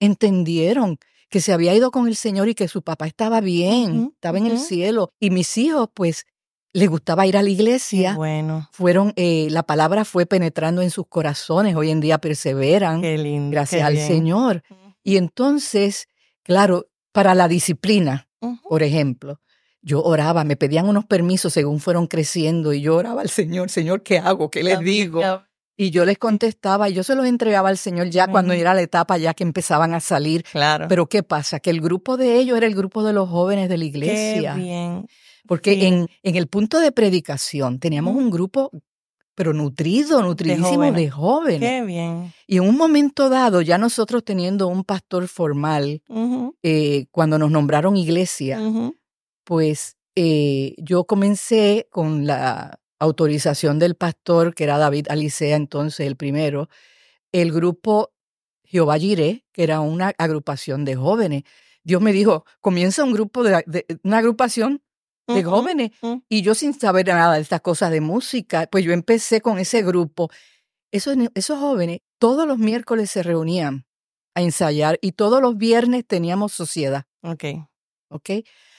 entendieron que se había ido con el Señor y que su papá estaba bien, uh -huh, estaba en uh -huh. el cielo. Y mis hijos, pues, les gustaba ir a la iglesia. Qué bueno. Fueron, eh, la palabra fue penetrando en sus corazones. Hoy en día perseveran. Qué lindo. Gracias qué al bien. Señor. Y entonces, claro, para la disciplina, uh -huh. por ejemplo, yo oraba, me pedían unos permisos según fueron creciendo y yo oraba al Señor, Señor, ¿qué hago? ¿Qué les digo? Y yo les contestaba, y yo se los entregaba al Señor ya uh -huh. cuando era la etapa ya que empezaban a salir. Claro. Pero ¿qué pasa? Que el grupo de ellos era el grupo de los jóvenes de la iglesia. Qué bien. Porque sí. en, en, el punto de predicación teníamos uh -huh. un grupo, pero nutrido, nutridísimo de jóvenes. de jóvenes. Qué bien. Y en un momento dado, ya nosotros teniendo un pastor formal, uh -huh. eh, cuando nos nombraron iglesia, pues eh, yo comencé con la autorización del pastor, que era David Alicea, entonces el primero, el grupo Jehová Jiré, que era una agrupación de jóvenes. Dios me dijo, comienza un grupo de, de una agrupación de uh -huh, jóvenes. Uh -huh. Y yo sin saber nada de estas cosas de música, pues yo empecé con ese grupo. Esos, esos jóvenes todos los miércoles se reunían a ensayar y todos los viernes teníamos sociedad. Ok. Ok.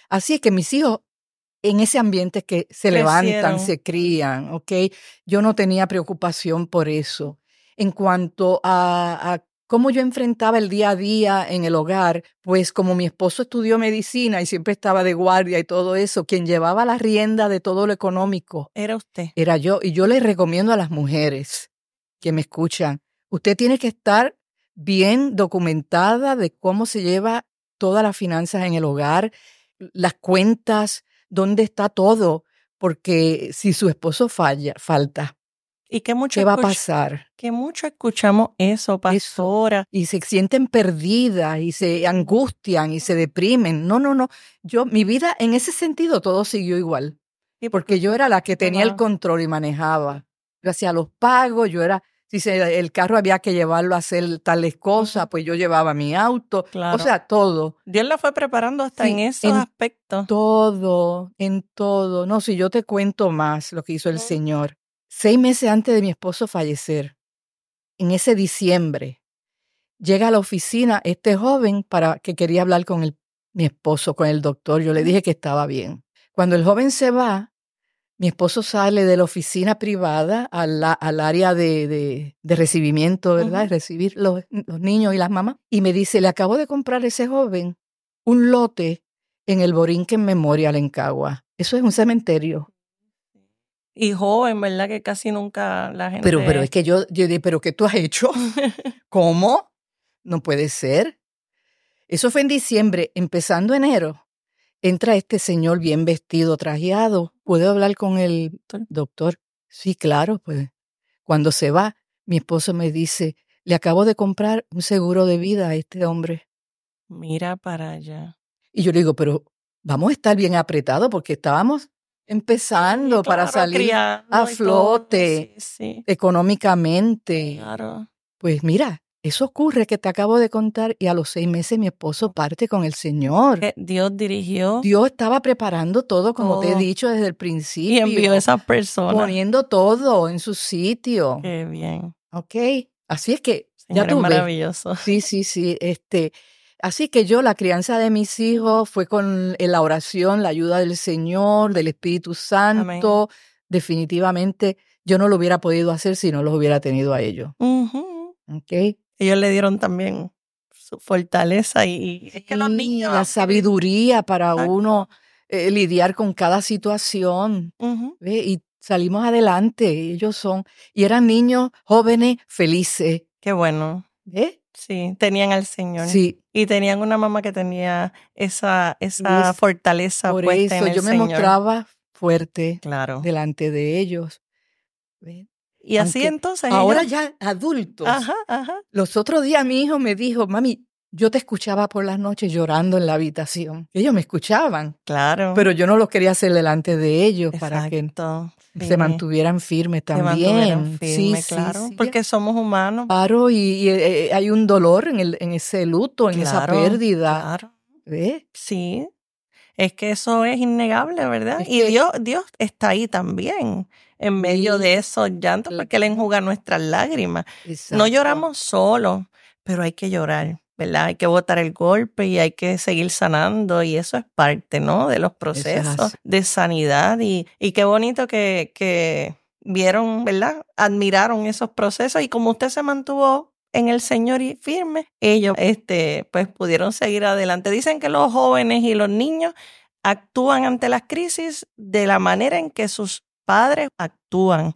Así es que mis hijos en ese ambiente que se Crecieron. levantan, se crían, ¿ok? Yo no tenía preocupación por eso. En cuanto a, a, cómo yo enfrentaba el día a día en el hogar, pues como mi esposo estudió medicina y siempre estaba de guardia y todo eso, quien llevaba la rienda de todo lo económico. Era usted. Era yo. Y yo les recomiendo a las mujeres que me escuchan, usted tiene que estar bien documentada de cómo se lleva todas las finanzas en el hogar, las cuentas, dónde está todo, porque si su esposo falla, falta. Y que mucho ¿Qué va a pasar? Que mucho escuchamos eso, pastora. Eso. Y se sienten perdidas y se angustian y se deprimen. No, no, no. Yo, mi vida en ese sentido todo siguió igual. ¿Y porque yo era la que tenía el control y manejaba. Yo hacía los pagos, yo era si se, el carro había que llevarlo a hacer tales cosas, pues yo llevaba mi auto. Claro. O sea, todo. Dios la fue preparando hasta sí, en esos en aspectos. Todo, en todo. No, si yo te cuento más lo que hizo el Señor. Seis meses antes de mi esposo fallecer, en ese diciembre, llega a la oficina este joven para que quería hablar con el, mi esposo, con el doctor. Yo le dije que estaba bien. Cuando el joven se va, mi esposo sale de la oficina privada al, al área de, de, de, recibimiento, ¿verdad? Uh -huh. Recibir los, los, niños y las mamás. Y me dice, le acabo de comprar a ese joven un lote en el Borinquen Memorial en Cagua. Eso es un cementerio. Y joven, ¿verdad? Que casi nunca la gente... Pero, pero es que yo, yo dije, ¿pero qué tú has hecho? ¿Cómo? No puede ser. Eso fue en diciembre, empezando enero. Entra este señor bien vestido, trajeado. ¿Puedo hablar con el doctor? Sí, claro, pues. Cuando se va, mi esposo me dice, le acabo de comprar un seguro de vida a este hombre. Mira para allá. Y yo le digo, pero vamos a estar bien apretados porque estábamos empezando para salir a flote económicamente. Claro. Pues mira, eso ocurre que te acabo de contar y a los seis meses mi esposo parte con el Señor. Dios dirigió. Dios estaba preparando todo, como te he dicho desde el principio. Y envió a esa persona. Poniendo todo en su sitio. Qué bien. Ok. Así es que ya tú maravilloso. Sí, sí, sí. Este, Así que yo, la crianza de mis hijos fue con la oración, la ayuda del Señor, del Espíritu Santo. Definitivamente yo no lo hubiera podido hacer si no los hubiera tenido a ellos. okay. Ellos le dieron también su fortaleza y, es que los niños... La sabiduría para uno eh, lidiar con cada situación. Y salimos adelante. Ellos son, y eran niños jóvenes felices. Qué bueno. ¿Ves? Sí, tenían al Señor. Sí. Y tenían una mamá que tenía esa, esa fortaleza por puesta eso, en el yo me mostraba fuerte claro. delante de ellos. Y así entonces. Ahora ya adultos. Ajá, ajá. Los otros días mi hijo me dijo, mami, yo te escuchaba por las noches llorando en la habitación. Ellos me escuchaban. Claro. Pero yo no lo quería hacer delante de ellos para que se mantuvieran firmes también. sí, claro. porque somos humanos. Claro, y, eh, hay un dolor en, el, en ese luto, en esa pérdida. Claro. Sí. Es que eso es innegable, ¿verdad? y Dios, Dios está ahí también, en medio de esos llantos, porque Él enjuga nuestras lágrimas. No lloramos solo, pero hay que llorar. ¿verdad? Hay que botar el golpe y hay que seguir sanando y eso es parte, ¿no? De los procesos de sanidad y, y qué bonito que, que vieron, ¿verdad? Admiraron esos procesos y como usted se mantuvo en el Señor y firme, ellos este, pues pudieron seguir adelante. Dicen que los jóvenes y los niños actúan ante las crisis de la manera en que sus padres actúan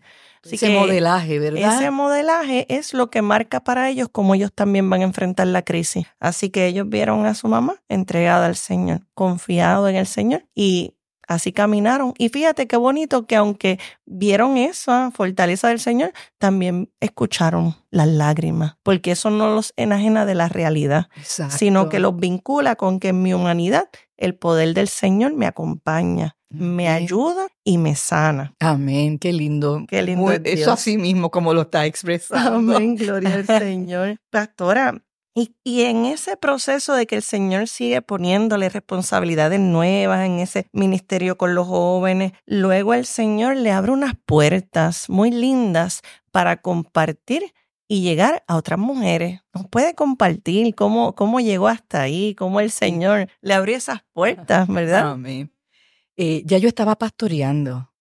ese modelaje, ¿verdad? Ese modelaje es lo que marca para ellos cómo ellos también van a enfrentar la crisis. Así que ellos vieron a su mamá entregada al Señor, confiado en el Señor y así caminaron. Y fíjate qué bonito que aunque vieron esa fortaleza del Señor, también escucharon las lágrimas, porque eso no los enajena de la realidad, sino que los vincula con que en mi humanidad el poder del Señor me acompaña me ayuda y me sana. Amén, qué lindo. Qué lindo. eso así mismo como lo está expresando. Amén, gloria al Señor. Pastora, y, y, en ese proceso de que el Señor sigue poniéndole responsabilidades nuevas en ese ministerio con los jóvenes, luego el Señor le abre unas puertas muy lindas para compartir y llegar a otras mujeres. Nos puede compartir cómo, cómo llegó hasta ahí, cómo el Señor le abrió esas puertas, ¿verdad? Amén. Eh, ya yo estaba pastoreando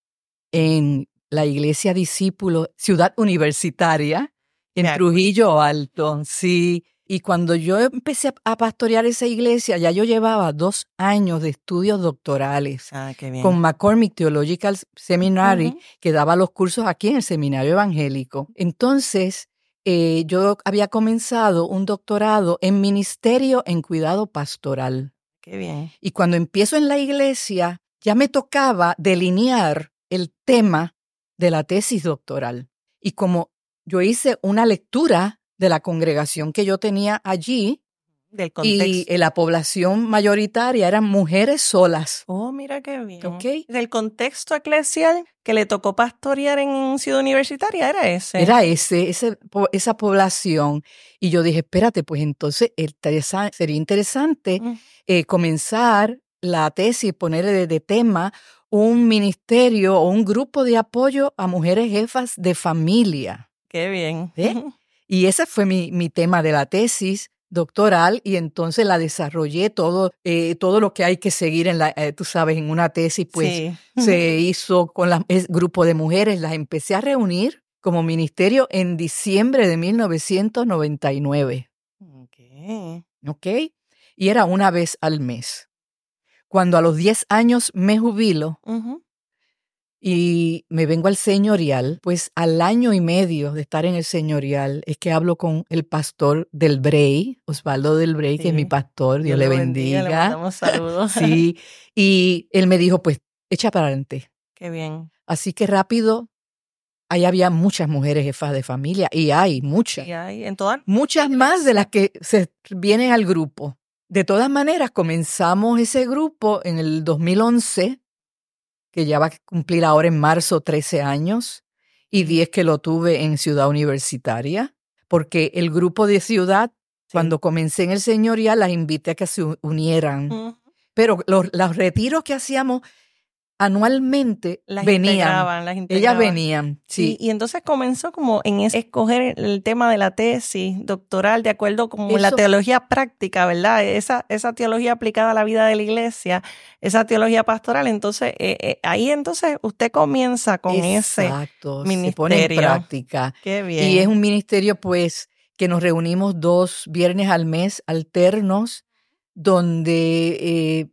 en la iglesia discípulo Ciudad Universitaria en Trujillo Alto, sí. Y cuando yo empecé a pastorear esa iglesia, ya yo llevaba dos años de estudios doctorales ah, con McCormick Theological Seminary, que daba los cursos aquí en el seminario evangélico. Entonces, eh, yo había comenzado un doctorado en ministerio en cuidado pastoral. Qué bien. Y cuando empiezo en la iglesia, ya me tocaba delinear el tema de la tesis doctoral. Y como yo hice una lectura de la congregación que yo tenía allí, del y la población mayoritaria eran mujeres solas. Oh, mira qué bien. Okay. Del contexto eclesial que le tocó pastorear en Ciudad Universitaria era ese. Era ese, ese esa población. Y yo dije, espérate, pues entonces sería interesante mm. eh, comenzar la tesis, poner de, tema un ministerio o un grupo de apoyo a mujeres jefas de familia. Qué bien. Y ese fue mi, mi, tema de la tesis doctoral y entonces la desarrollé todo, eh, todo lo que hay que seguir en la, eh, tú sabes, en una tesis, pues se hizo con el grupo de mujeres, las empecé a reunir como ministerio en diciembre de 1999. Ok. Ok. Y era una vez al mes. Cuando a los 10 años me jubilo y me vengo al señorial, pues al año y medio de estar en el señorial es que hablo con el pastor del Brey, Osvaldo del Brey, que es mi pastor, Dios, Dios le bendiga, bendiga. Le mandamos saludos. Sí, y él me dijo, pues echa para adelante. Qué bien. Así que rápido, ahí había muchas mujeres jefas de familia y hay muchas. Y hay en todas muchas más de las que se vienen al grupo. De todas maneras, comenzamos ese grupo en el 2011, que ya va a cumplir ahora en marzo 13 años, y 10 que lo tuve en Ciudad Universitaria, porque el grupo de Ciudad, cuando comencé en el señorial, las invité a que se unieran. Pero los, los retiros que hacíamos anualmente las venían. las Ellas venían, sí. Y, y entonces comenzó como en ese, escoger el tema de la tesis doctoral de acuerdo como la Eso- teología práctica, ¿verdad? Esa, esa teología aplicada a la vida de la iglesia, esa teología pastoral. Entonces, eh, eh, ahí entonces usted comienza con ese. Exacto, se pone en ministerio. práctica. Qué bien. Y es un ministerio, pues, que nos reunimos dos viernes al mes alternos, donde eh,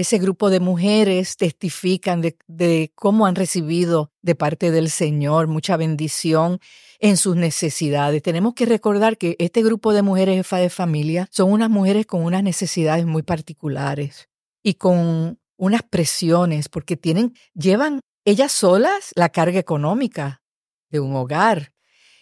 ese grupo de mujeres testifican de, cómo han recibido de parte del Señor mucha bendición en sus necesidades. Tenemos que recordar que este grupo de mujeres jefa de familia son unas mujeres con unas necesidades muy particulares y con unas presiones, porque tienen, llevan ellas solas la carga económica de un hogar.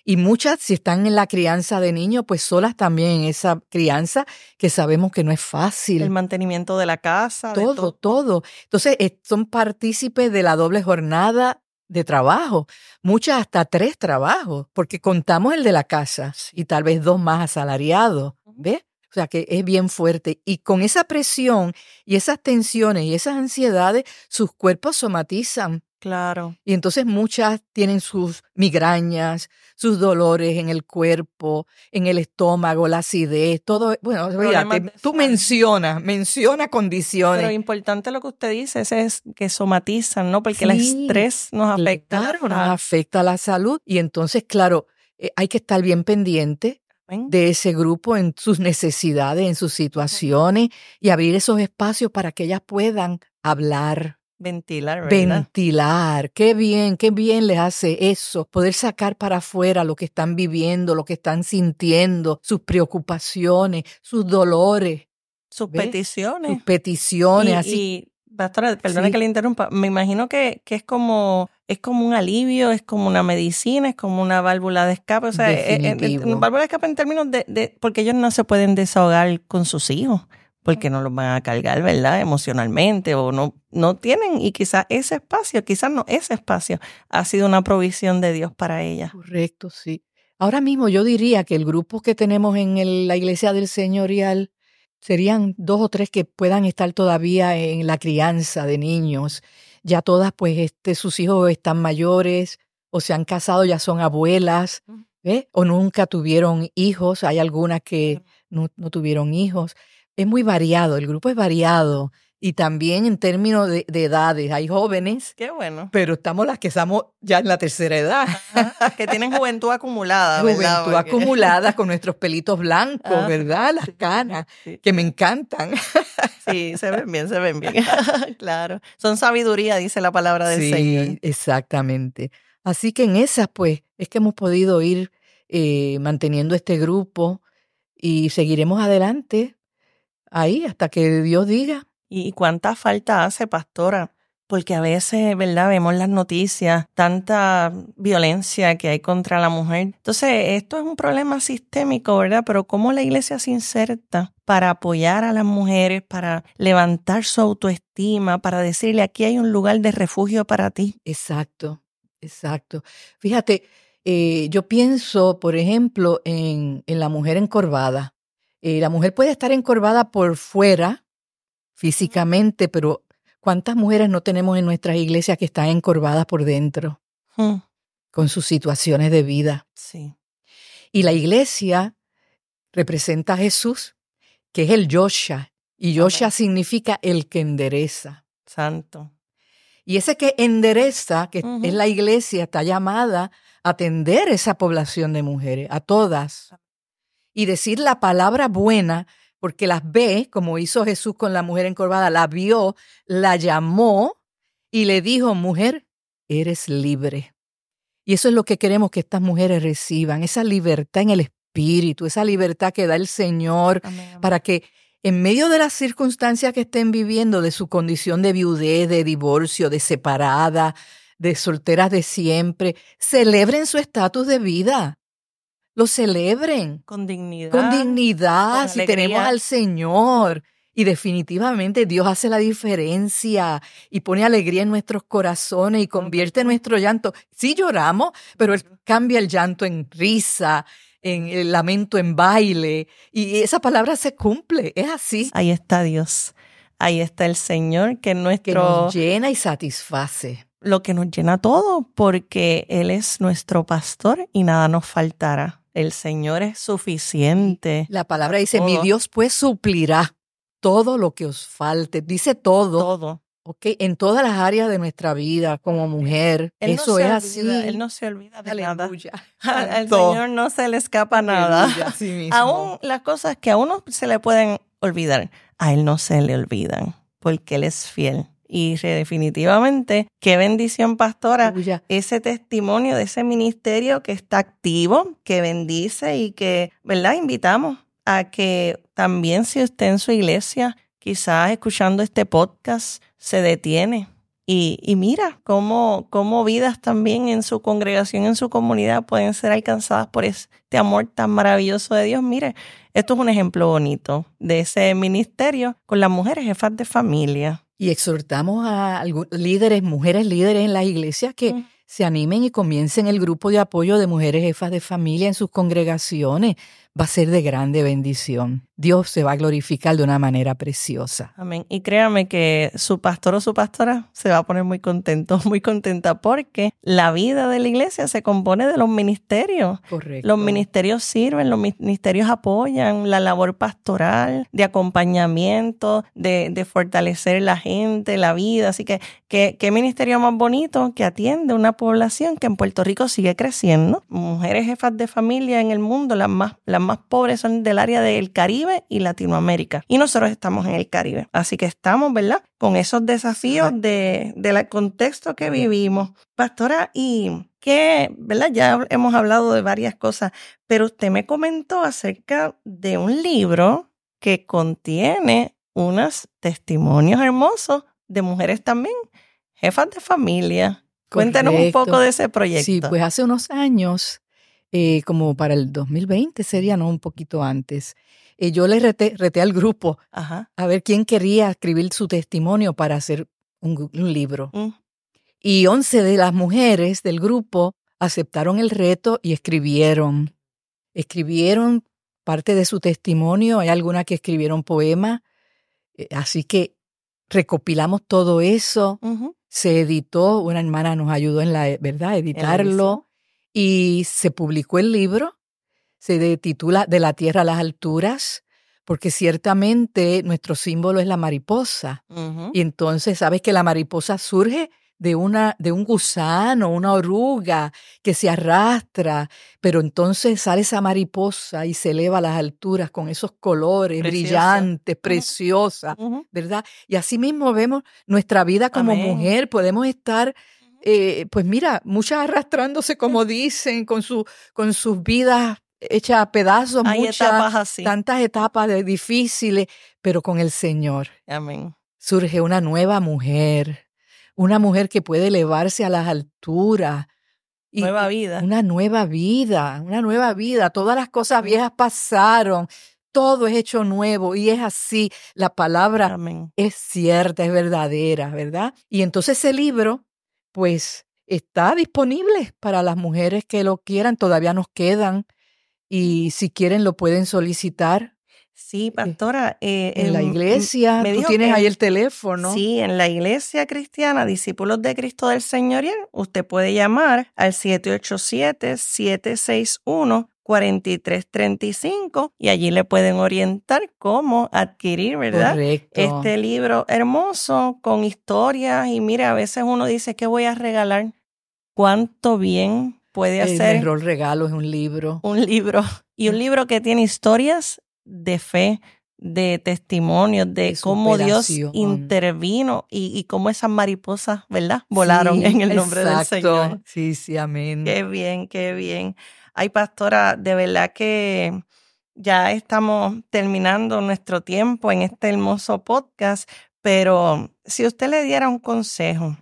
Y muchas, si están en la crianza de niños, pues solas también en esa crianza, que sabemos que no es fácil. el mantenimiento de la casa. todo, todo. Entonces, eh, son partícipes de la doble jornada de trabajo, muchas hasta tres trabajos, porque contamos el de la casa y tal vez dos más asalariados, ¿ves? O sea que es bien fuerte. Y con esa presión y esas tensiones y esas ansiedades, sus cuerpos somatizan. Claro. Y entonces muchas tienen sus migrañas, sus dolores en el cuerpo, en el estómago, la acidez, todo. Bueno, fíjate, tú mencionas, menciona condiciones. Pero importante lo que usted dice, ese es que somatizan, ¿no? Porque el estrés nos afecta. Claro, nos afecta la salud. Y entonces, claro, eh, hay que estar bien pendiente de ese grupo en sus necesidades, en sus situaciones y abrir esos espacios para que ellas puedan hablar. Ventilar, ¿verdad? Ventilar, qué bien, qué bien les hace eso, poder sacar para afuera lo que están viviendo, lo que están sintiendo, sus preocupaciones, sus dolores, Sus ¿Ves? peticiones. sus peticiones, y, así. y, pastora, perdone Sí. que le interrumpa, me imagino que, que es como es como un alivio, es como una medicina, es como una válvula de escape, o sea, eh, Definitivo. válvula de escape en términos de, de- porque ellos no se pueden desahogar con sus hijos, porque no los van a cargar, ¿verdad? Emocionalmente o no no tienen y quizás ese espacio, quizás no ese espacio ha sido una provisión de Dios para ellas. Correcto, sí. Ahora mismo yo diría que el grupo que tenemos en el- la iglesia del señorial serían dos o tres que puedan estar todavía en la crianza de niños. Ya todas, pues, este, sus hijos están mayores o se han casado, ya son abuelas. ¿ves? O nunca tuvieron hijos. Hay algunas que no, no tuvieron hijos. Es muy variado, el grupo es variado. Y también en términos de, de edades, hay jóvenes, Qué bueno. pero estamos las que estamos ya en la tercera edad. que tienen juventud acumulada, ¿verdad? Juventud Porque- acumulada con nuestros pelitos blancos, Ah, ¿verdad? Las canas, Sí. que me encantan. Sí, se ven bien, se ven bien. claro. Son sabiduría, dice la palabra del sí, Señor. exactamente. Así que en esas, pues, es que hemos podido ir eh, manteniendo este grupo y seguiremos adelante ahí hasta que Dios diga. ¿Y cuánta falta hace, pastora? Porque a veces, ¿verdad? Vemos las noticias, tanta violencia que hay contra la mujer. Entonces, esto es un problema sistémico, ¿verdad? Pero ¿cómo la iglesia se inserta para apoyar a las mujeres, para levantar su autoestima, para decirle, aquí hay un lugar de refugio para ti? Exacto, exacto. Fíjate, eh, yo pienso, por ejemplo, en, en la mujer encorvada. Eh, la mujer puede estar encorvada por fuera, físicamente, pero ¿cuántas mujeres no tenemos en nuestras iglesias que están encorvadas por dentro Hmm, con sus situaciones de vida? Sí. Y la iglesia representa a Jesús, que es el Yosha, y Yosha significa el que endereza. Santo. Y ese que endereza, que es la iglesia, está llamada a atender esa población de mujeres, a todas. Y decir la palabra buena porque las ve, como hizo Jesús con la mujer encorvada, la vio, la llamó y le dijo, mujer, eres libre. Y eso es lo que queremos que estas mujeres reciban, esa libertad en el espíritu, esa libertad que da el Señor para que en medio de las circunstancias que estén viviendo, de su condición de viudez, de divorcio, de separada, de solteras de siempre, celebren su estatus de vida. Lo celebren. Con dignidad. Con dignidad, si tenemos al Señor. Y definitivamente Dios hace la diferencia y pone alegría en nuestros corazones y convierte nuestro llanto. Sí lloramos, pero Él cambia el llanto en risa, en el lamento en baile. Y esa palabra se cumple, es así. Ahí está Dios. Ahí está el Señor que nuestro... Que nos llena y satisface. Lo que nos llena todo, porque Él es nuestro pastor y nada nos faltará. El Señor es suficiente. La palabra dice, mi Dios pues suplirá todo lo que os falte. Dice todo. Todo. Ok, en todas las áreas de nuestra vida como mujer. eso es así. Él no se olvida de nada. Al Señor no se le escapa nada. Aún las cosas que a uno se le pueden olvidar, a Él no se le olvidan, porque Él es fiel. Y definitivamente, qué bendición, pastora, ese testimonio de ese ministerio que está activo, que bendice y que, ¿verdad? Invitamos a que también si usted en su iglesia, quizás escuchando este podcast, se detiene y, y, mira cómo, cómo vidas también en su congregación, en su comunidad pueden ser alcanzadas por este amor tan maravilloso de Dios. Mire, esto es un ejemplo bonito de ese ministerio con las mujeres jefas de familia. Y exhortamos a líderes, mujeres líderes en las iglesias que se animen y comiencen el grupo de apoyo de mujeres jefas de familia en sus congregaciones va a ser de grande bendición. Dios se va a glorificar de una manera preciosa. Amén. Y créame que su pastor o su pastora se va a poner muy contento, muy contenta, porque la vida de la iglesia se compone de los ministerios. Correcto. Los ministerios sirven, los ministerios apoyan la labor pastoral, de acompañamiento, de, de fortalecer la gente, la vida. Así que, ¿qué, ministerio más bonito que atiende una población que en Puerto Rico sigue creciendo. Mujeres jefas de familia en el mundo, las más, las más pobres son del área del Caribe y Latinoamérica. Y nosotros estamos en el Caribe. Así que estamos, ¿verdad? Con esos desafíos de, del contexto que vivimos. Pastora, y que, ¿verdad? Ya hemos hablado de varias cosas, pero usted me comentó acerca de un libro que contiene unos testimonios hermosos de mujeres también, jefas de familia. Cuéntanos un poco de ese proyecto. Sí, pues hace unos años eh, como para el 2020 sería, ¿no? Un poquito antes. Eh, yo le reté, al grupo a ver quién quería escribir su testimonio para hacer un, libro. Mm. Y 11 de las mujeres del grupo aceptaron el reto y escribieron. Escribieron parte de su testimonio, hay algunas que escribieron poemas, eh, así que recopilamos todo eso, se editó, una hermana nos ayudó en la, ¿verdad?, editarlo y se publicó el libro, se titula De la Tierra a las Alturas, porque ciertamente nuestro símbolo es la mariposa. Y entonces, ¿sabes que la mariposa surge de, una, de un gusano, una oruga que se arrastra, pero entonces sale esa mariposa y se eleva a las alturas con esos colores brillantes, preciosa, ¿verdad? Y así mismo vemos nuestra vida como mujer, podemos estar eh, pues mira, muchas arrastrándose, como dicen, con, su, con sus vidas hechas a pedazos, muchas, tantas etapas difíciles, pero con el Señor. Amén. Surge una nueva mujer, una mujer que puede elevarse a las alturas. Y nueva vida. Una nueva vida, una nueva vida. Todas las cosas viejas pasaron, todo es hecho nuevo y es así. La palabra es cierta, es verdadera, ¿verdad? Y entonces ese libro pues está disponible para las mujeres que lo quieran, todavía nos quedan y si quieren lo pueden solicitar. Sí, pastora. Eh, en, la iglesia, tú tienes ahí el teléfono. Sí, en la iglesia cristiana, Discípulos de Cristo del Señorial, usted puede llamar al 787-761 4335 y allí le pueden orientar cómo adquirir, ¿verdad? Correcto. Este libro hermoso con historias y mira, a veces uno dice, ¿qué voy a regalar? ¿Cuánto bien puede hacer? El rol regalo es un libro. Un libro y un libro que tiene historias de fe, de testimonios de, cómo Dios intervino y, cómo esas mariposas, ¿verdad? Volaron en el nombre del Señor. Sí, sí, amén. Qué bien, qué bien. Ay, pastora, de verdad que ya estamos terminando nuestro tiempo en este hermoso podcast, pero si usted le diera un consejo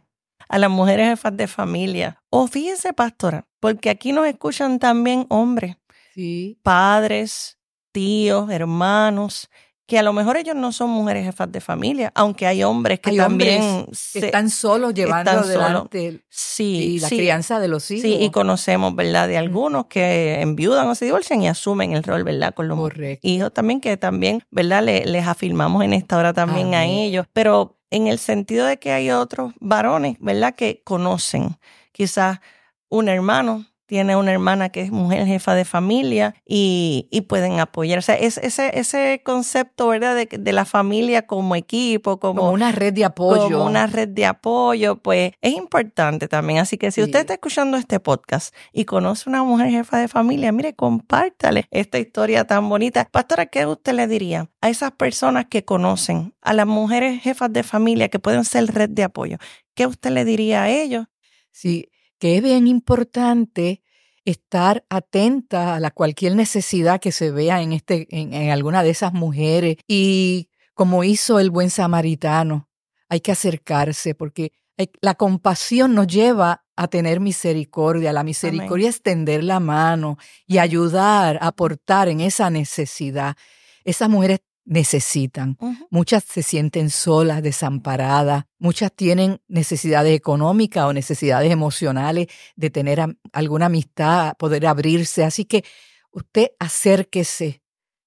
a las mujeres jefas de familia, o fíjese, pastora, porque aquí nos escuchan también hombres, sí. padres, tíos, hermanos, que a lo mejor ellos no son mujeres jefas de familia, aunque hay hombres que también están solos llevando adelante sí, la crianza de los hijos. Sí, y conocemos, ¿verdad?, de algunos que enviudan o se divorcian y asumen el rol, ¿verdad?, con los hijos también, que también, ¿verdad?, les afirmamos en esta hora también a ellos. Pero en el sentido de que hay otros varones, ¿verdad?, que conocen quizás un hermano tiene una hermana que es mujer jefa de familia y, pueden apoyar. O sea, es, ese, ese concepto, ¿verdad? De, la familia como equipo, como, una red de apoyo. Como una red de apoyo, pues es importante también. Así que si usted está escuchando este podcast y conoce una mujer jefa de familia, mire, compártale esta historia tan bonita. Pastora, ¿qué usted le diría a esas personas que conocen, a las mujeres jefas de familia que pueden ser red de apoyo? ¿Qué usted le diría a ellos? Sí, que es bien importante estar atenta a la cualquier necesidad que se vea en, este, en, alguna de esas mujeres. Y como hizo el buen samaritano, hay que acercarse porque la compasión nos lleva a tener misericordia. La misericordia es extender la mano y ayudar, aportar en esa necesidad. Esas mujeres necesitan. Muchas se sienten solas, desamparadas, muchas tienen necesidades económicas o necesidades emocionales de tener alguna amistad, poder abrirse. Así que usted acérquese,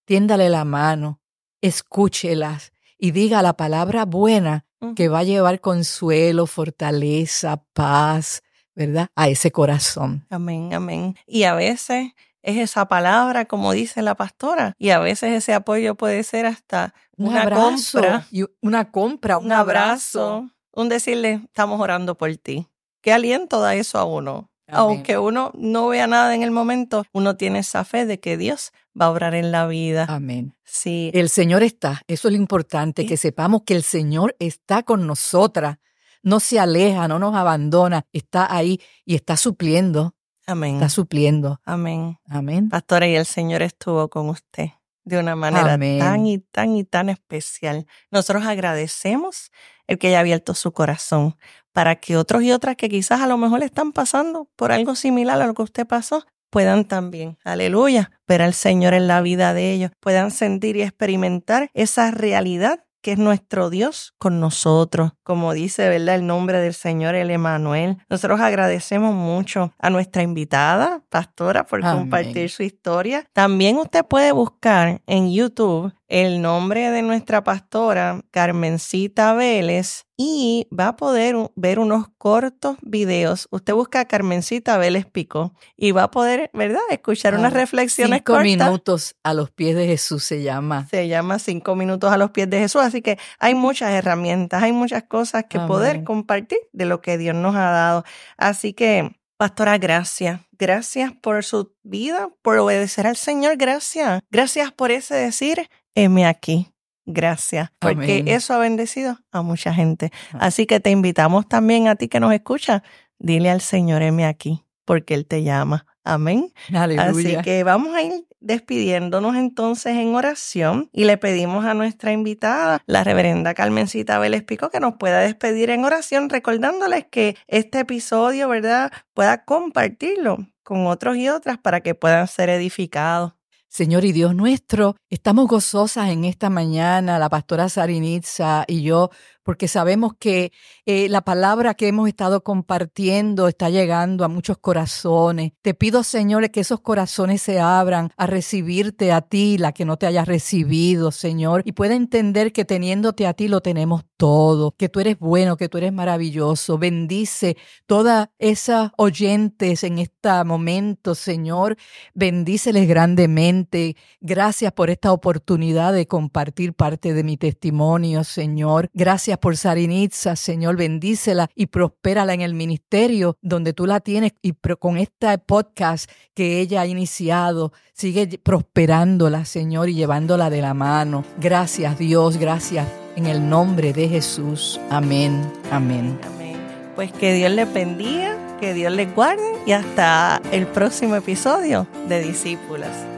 tiéndale la mano, escúchelas y diga la palabra buena que va a llevar consuelo, fortaleza, paz, ¿verdad? A ese corazón. Amén, amén. Y a veces es esa palabra, como dice la pastora, y a veces ese apoyo puede ser hasta una compra, y una compra, un, abrazo. un decirle, estamos orando por ti. ¿Qué aliento da eso a uno? Aunque uno no vea nada en el momento, uno tiene esa fe de que Dios va a obrar en la vida. Amén. Sí. El Señor está, eso es lo importante, que sepamos que el Señor está con nosotras, no se aleja, no nos abandona, está ahí y está supliendo Amén. Está supliendo. Amén. Amén. Pastora, y el Señor estuvo con usted de una manera tan y tan y tan especial. Nosotros agradecemos el que haya abierto su corazón para que otros y otras que quizás a lo mejor están pasando por algo similar a lo que usted pasó, puedan también, aleluya, ver al Señor en la vida de ellos, puedan sentir y experimentar esa realidad que es nuestro Dios con nosotros, como dice, ¿verdad? El nombre del Señor, el Emanuel. Nosotros agradecemos mucho a nuestra invitada, pastora, por compartir su historia. También usted puede buscar en YouTube el nombre de nuestra pastora, Carmencita Vélez, y va a poder ver unos cortos videos. Usted busca Carmencita Vélez Pico y va a poder, ¿verdad?, escuchar unas reflexiones cinco minutos a los pies de Jesús se llama. Se llama Cinco minutos a los pies de Jesús. Así que hay muchas herramientas, hay muchas cosas que poder compartir de lo que Dios nos ha dado. Así que Pastora, gracias. Gracias por su vida, por obedecer al Señor. Gracias. Gracias por ese decir, heme aquí. Gracias, porque eso ha bendecido a mucha gente. Así que te invitamos también a ti que nos escucha, dile al Señor, heme aquí, porque Él te llama. Amén. Así que vamos a ir despidiéndonos entonces en oración y le pedimos a nuestra invitada, la reverenda Carmencita Vélez Pico, que nos pueda despedir en oración, recordándoles que este episodio, ¿verdad?, pueda compartirlo con otros y otras para que puedan ser edificados. Señor y Dios nuestro, estamos gozosas en esta mañana, la pastora Sarinitza y yo, porque sabemos que eh, la palabra que hemos estado compartiendo está llegando a muchos corazones. Te pido, Señor, que esos corazones se abran a recibirte a ti, la que no te haya recibido, Señor, y pueda entender que teniéndote a ti lo tenemos todo, que tú eres bueno, que tú eres maravilloso. Bendice todas esas oyentes en este momento, Señor. Bendíceles grandemente. Gracias por esta oportunidad de compartir parte de mi testimonio, Señor. Gracias por Sarinitza, Señor, bendícela y prospérala en el ministerio donde tú la tienes y con este podcast que ella ha iniciado, sigue prosperándola, Señor, y llevándola de la mano. Gracias, Dios, gracias en el nombre de Jesús. Amén, amén. Amén. Pues que Dios le bendiga, que Dios le guarde y hasta el próximo episodio de Discípulas.